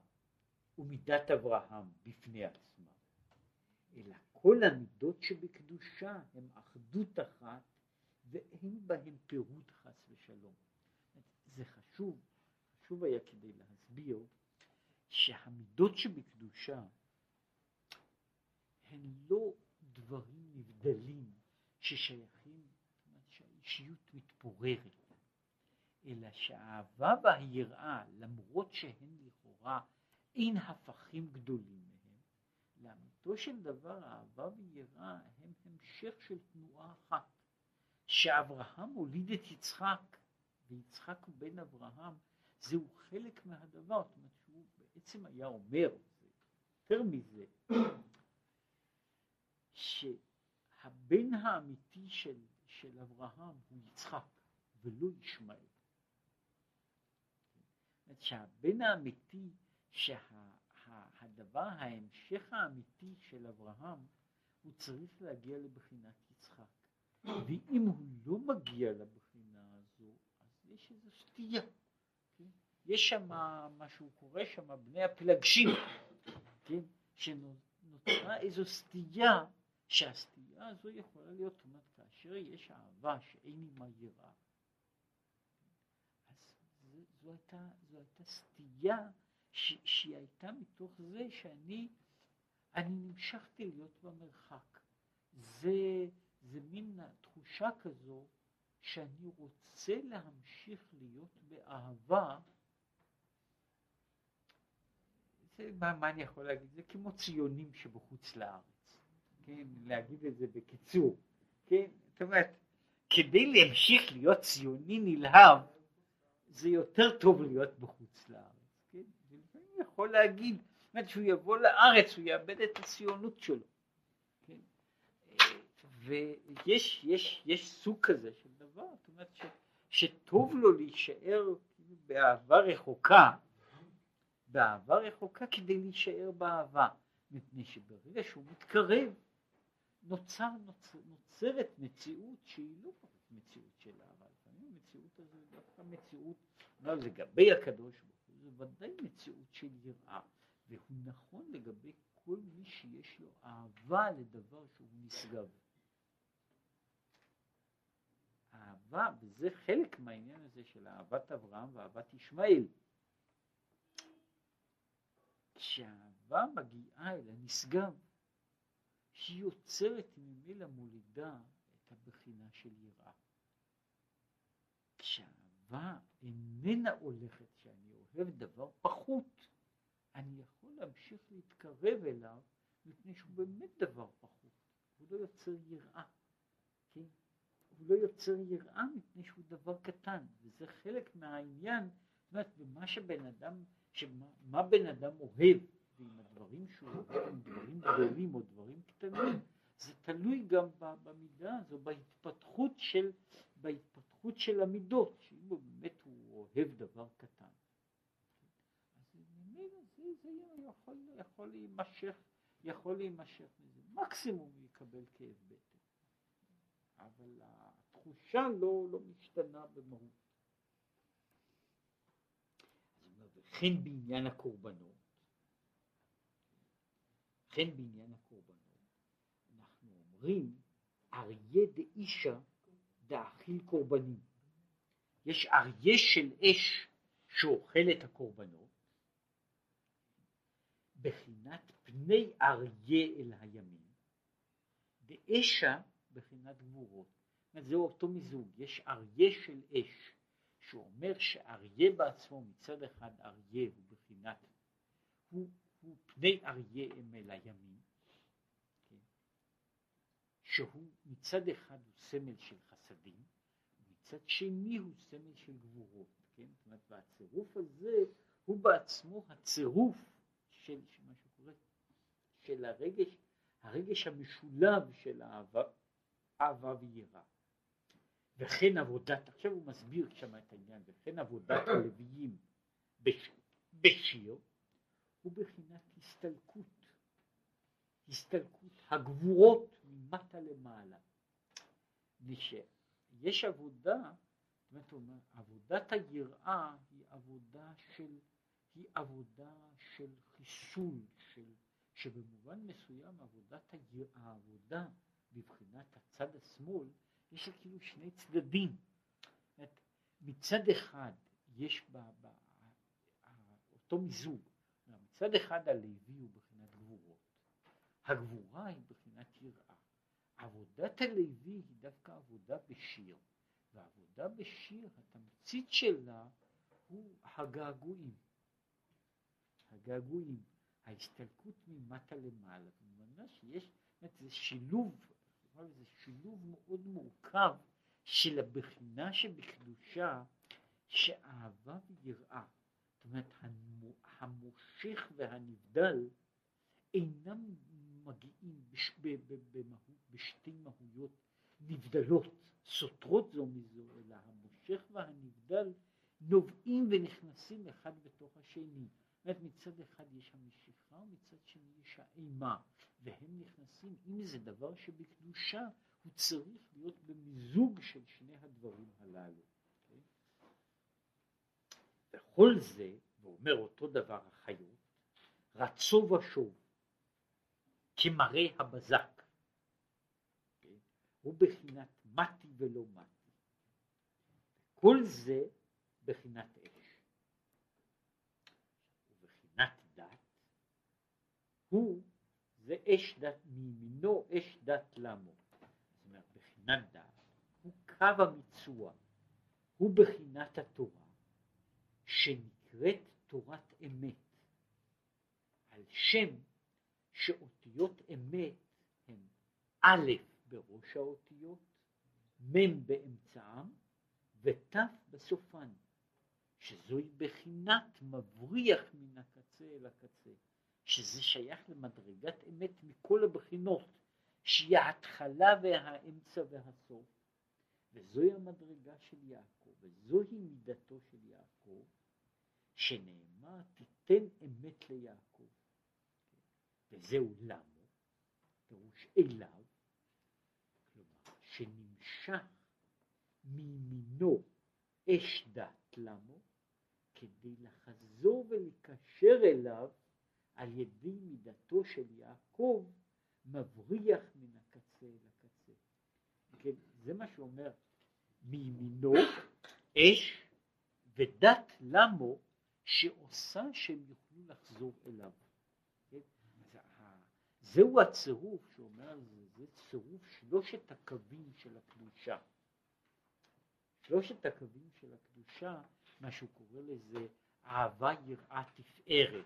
ומידת אברהם בפני עצמה, אלא כל המידות שבקדושה הם אחדות אחת ואין בהם פירוט חס ושלום. זה חשוב, חשוב היה כדי להסביר שהמידות שבקדושה הן לא דברים נבדלים ששייכים, שהאישיות מתפוררת, אלא שהאהבה והיראה, למרות שהן לכאורה אין הפכים גדולים לאמיתו של דבר אהבה ויראה הם המשך של תנועה אחת. שאברהם הוליד את יצחק, ויצחק הוא בן אברהם, זהו חלק מהדבר, זאת אומרת שהוא בעצם היה אומר, יותר מזה, שהבן האמיתי של, של אברהם הוא יצחק ולא ישמעאל. זאת שהבן האמיתי, שהדבר, שה, ההמשך האמיתי של אברהם, הוא צריך להגיע לבחינת יצחק. ואם הוא לא מגיע לבחינה הזו, אז יש איזו סטייה. כן? יש שם מה שהוא קורא שם בני הפלגשים, כן? שנוצרה איזו סטייה, שהסטייה הזו יכולה להיות, זאת אומרת, כאשר יש אהבה שאין עימה יראה, אז זו, זו, הייתה, זו הייתה סטייה שהיא הייתה מתוך זה שאני אני נמשכתי להיות במרחק. זה זה מין תחושה כזו שאני רוצה להמשיך להיות באהבה. זה, מה, מה אני יכול להגיד? זה כמו ציונים שבחוץ לארץ, כן? להגיד את זה בקיצור, כן? זאת אומרת, כדי להמשיך להיות ציוני נלהב, זה יותר טוב להיות בחוץ לארץ, יכול להגיד, זאת אומרת שהוא יבוא לארץ, הוא יאבד את הציונות שלו. ויש יש, יש סוג כזה של דבר, זאת אומרת ש, שטוב לו להישאר באהבה רחוקה, באהבה רחוקה כדי להישאר באהבה, מפני שברגע שהוא מתקרב נוצר, נוצר, נוצרת מציאות שהיא לא מציאות של אהבה, לפעמים המציאות הזו היא דווקא מציאות, לא לגבי הקדוש ברוך זה ודאי מציאות של יראה, והוא נכון לגבי כל מי שיש לו אהבה לדבר שהוא נשגב. אהבה, וזה חלק מהעניין הזה של אהבת אברהם ואהבת ישמעאל. כשהאהבה מגיעה אל הנשגב, היא יוצרת ממילא מולידה את הבחינה של יראה. כשהאהבה איננה הולכת שאני אוהב דבר פחות, אני יכול להמשיך להתקרב אליו מפני שהוא באמת דבר פחות, הוא לא יוצר יראה. כן? הוא לא יוצר יראה מפני שהוא דבר קטן, וזה חלק מהעניין, זאת אומרת, במה שבן אדם, שמה, מה בן אדם אוהב, ועם הדברים שהוא אוהב הם דברים גדולים או דברים קטנים, זה תלוי גם במידה הזו, בהתפתחות של, בהתפתחות של המידות, שאם הוא באמת הוא אוהב דבר קטן. זה, יכול, יכול להימשך, יכול להימשך מזה, מקסימום יקבל כאב בטן. אבל התחושה לא, לא משתנה במהות. וכן בעניין הקורבנות, וכן בעניין הקורבנות, אנחנו אומרים אריה דאישה דאכיל קורבנים. יש אריה של אש שאוכל את הקורבנות, בחינת פני אריה אל הימין, דאשה בחינת גבורות. זה אותו מיזוג, יש אריה של אש, שאומר שאריה בעצמו מצד אחד אריה הוא בחינת, הוא, הוא פני אריה הם אל הימין, כן? שהוא מצד אחד הוא סמל של חסדים, מצד שני הוא סמל של גבורות, כן? זאת אומרת, והצירוף הזה הוא בעצמו הצירוף של, מה שקורה, של הרגש, הרגש המשולב של אהבה, אהבה ויראה. וכן עבודת, עכשיו הוא מסביר שם את העניין, וכן עבודת הלוויים בש, בשיר, הוא בחינת הסתלקות, הסתלקות הגבורות ממטה למעלה. יש עבודה, זאת אומרת, עבודת היראה היא עבודה של, היא עבודה של חיסול, של, שבמובן מסוים עבודת העבודה בבחינת הצד השמאל, יש כאילו שני צדדים. מצד אחד יש בה, בה אותו מיזוג, מצד אחד הלוי הוא בחינת גבורות, הגבורה היא בחינת יראה. עבודת הלוי היא דווקא עבודה בשיר, ועבודה בשיר, התמצית שלה הוא הגעגועים. הגעגועים, ההסתלקות ממטה למעלה, במובן שיש, זה שילוב זה שילוב מאוד מורכב של הבחינה שבקדושה שאהבה ויראה, זאת אומרת המושך והנבדל אינם מגיעים בש, ב, ב, במהות, בשתי מהויות נבדלות, סותרות זו מזו, אלא המושך והנבדל נובעים ונכנסים אחד בתוך השני. אומרת, מצד אחד יש המשיכה ומצד שני יש האימה, והם נכנסים, אם זה דבר שבקדושה, הוא צריך להיות במיזוג של שני הדברים הללו. Okay? אוקיי? וכל זה, ואומר אותו דבר החיות, רצו ושוב, כמראה הבזק. Okay? אוקיי? הוא בחינת מתי ולא מתי. כל זה בחינת אש. הוא זה אש דת מימינו אש דת למו. זאת אומרת, בחינת דת הוא קו המיצוע, הוא בחינת התורה, שנקראת תורת אמת, על שם שאותיות אמת הן א' בראש האותיות, מ' באמצעם ות' בסופן, שזוהי בחינת מבריח מן הקצה אל הקצה. שזה שייך למדרגת אמת מכל הבחינות, שהיא ההתחלה והאמצע והסוף, וזוהי המדרגה של יעקב, וזוהי מידתו של יעקב, שנאמר תיתן אמת ליעקב, וזהו למו, פירוש אליו, כלומר שנמשך מימינו אש דת למו, כדי לחזור ולקשר אליו על ידי מידתו של יעקב מבריח מן הקצה אל הקצה. כן, זה מה שאומר מימינו אש ודת למו שעושה שהם יוכלו לחזור אליו. כן? זהו הצירוף שאומר, זה, צירוף שלושת הקווים של הקדושה. שלושת הקווים של הקדושה, מה שהוא קורא לזה אהבה יראה תפארת.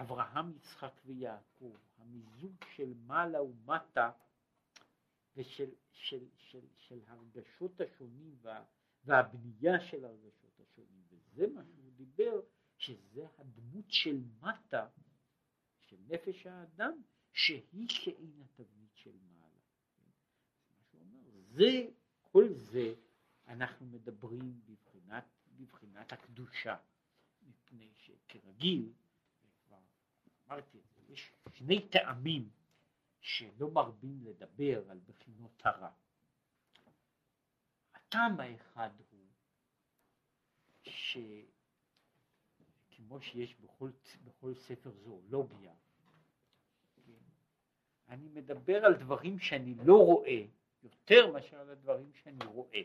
אברהם, יצחק ויעקב, המיזוג של מעלה ומטה ושל של, של, של הרגשות השונים וה, והבנייה של הרגשות השונים, וזה מה שהוא דיבר, שזה הדמות של מטה, של נפש האדם, שהיא שאין התבנית של מעלה. זה, כל זה אנחנו מדברים בבחינת, בבחינת הקדושה, מפני שכרגיל אמרתי, יש שני טעמים שלא מרבים לדבר על בחינות הרע. הטעם האחד הוא שכמו שיש בכל, בכל ספר זואולוגיה, כן, אני מדבר על דברים שאני לא רואה יותר מאשר על הדברים שאני רואה.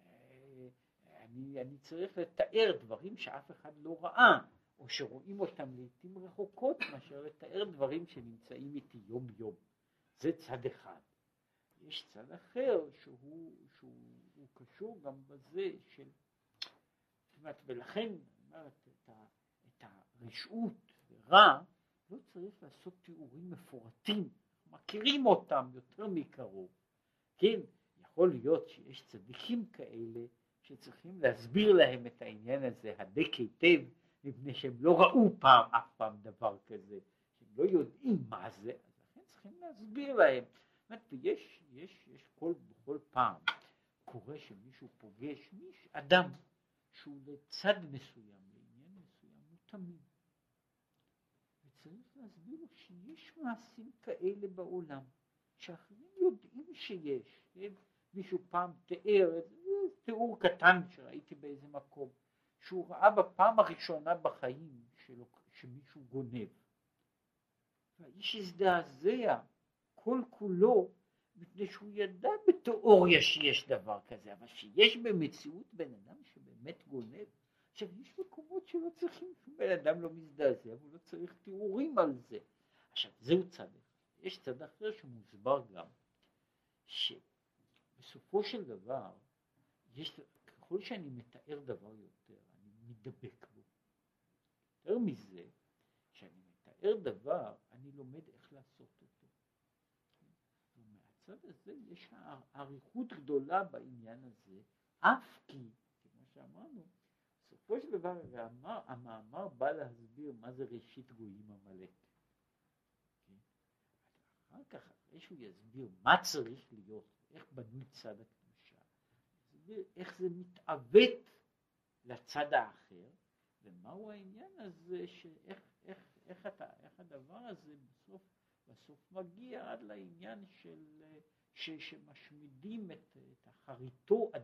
אה, אני, אני צריך לתאר דברים שאף אחד לא ראה, או שרואים אותם לעיתים רחוקות מאשר לתאר דברים שנמצאים איתי יום יום. זה צד אחד. יש צד אחר שהוא, שהוא קשור גם בזה של, אומרת, ולכן, אומרת, את, ה, את הרשעות ורע לא צריך לעשות תיאורים מפורטים, מכירים אותם יותר מקרוב, כן, יכול להיות שיש צדיקים כאלה שצריכים להסביר להם את העניין הזה הדק היטב מפני שהם לא ראו פעם, אף פעם דבר כזה, שהם לא יודעים מה זה, אז לכן צריכים להסביר להם. זאת אומרת, יש, יש, יש כל, בכל פעם, קורה שמישהו פוגש מישהו, אדם שהוא לצד מסוים, לעניין מסוים, הוא תמים. וצריך להסביר לו שיש מעשים כאלה בעולם, שאחרים יודעים שיש. מישהו פעם תיאר, תיאור קטן שראיתי באיזה מקום, שהוא ראה בפעם הראשונה בחיים שלו, שמישהו גונב. והאיש הזדעזע כל כולו מפני שהוא ידע בתיאוריה שיש דבר כזה, אבל שיש במציאות בן אדם שבאמת גונב. עכשיו יש מקומות שלא צריכים, בן אדם לא מזדעזע והוא לא צריך תיאורים על זה. עכשיו זהו צד אחד. יש צד אחר שמוסבר גם, שבסופו של דבר, יש, ככל שאני מתאר דבר יותר, מדבק בו. יותר מזה, כשאני מתאר דבר, אני לומד איך לעשות אותו. ומהצד הזה יש אריכות גדולה בעניין הזה, אף כי, כמו שאמרנו, בסופו של דבר המאמר, המאמר בא להסביר מה זה ראשית גויים עמלק. כן? אחר כך, אחרי שהוא יסביר מה צריך להיות, איך בנוי צד הקדושה, יסביר איך זה מתעוות לצד האחר, ומהו העניין הזה, שאיך איך, איך, אתה, איך הדבר הזה בסוף, בסוף מגיע עד לעניין של, ש, שמשמידים את, את החריטות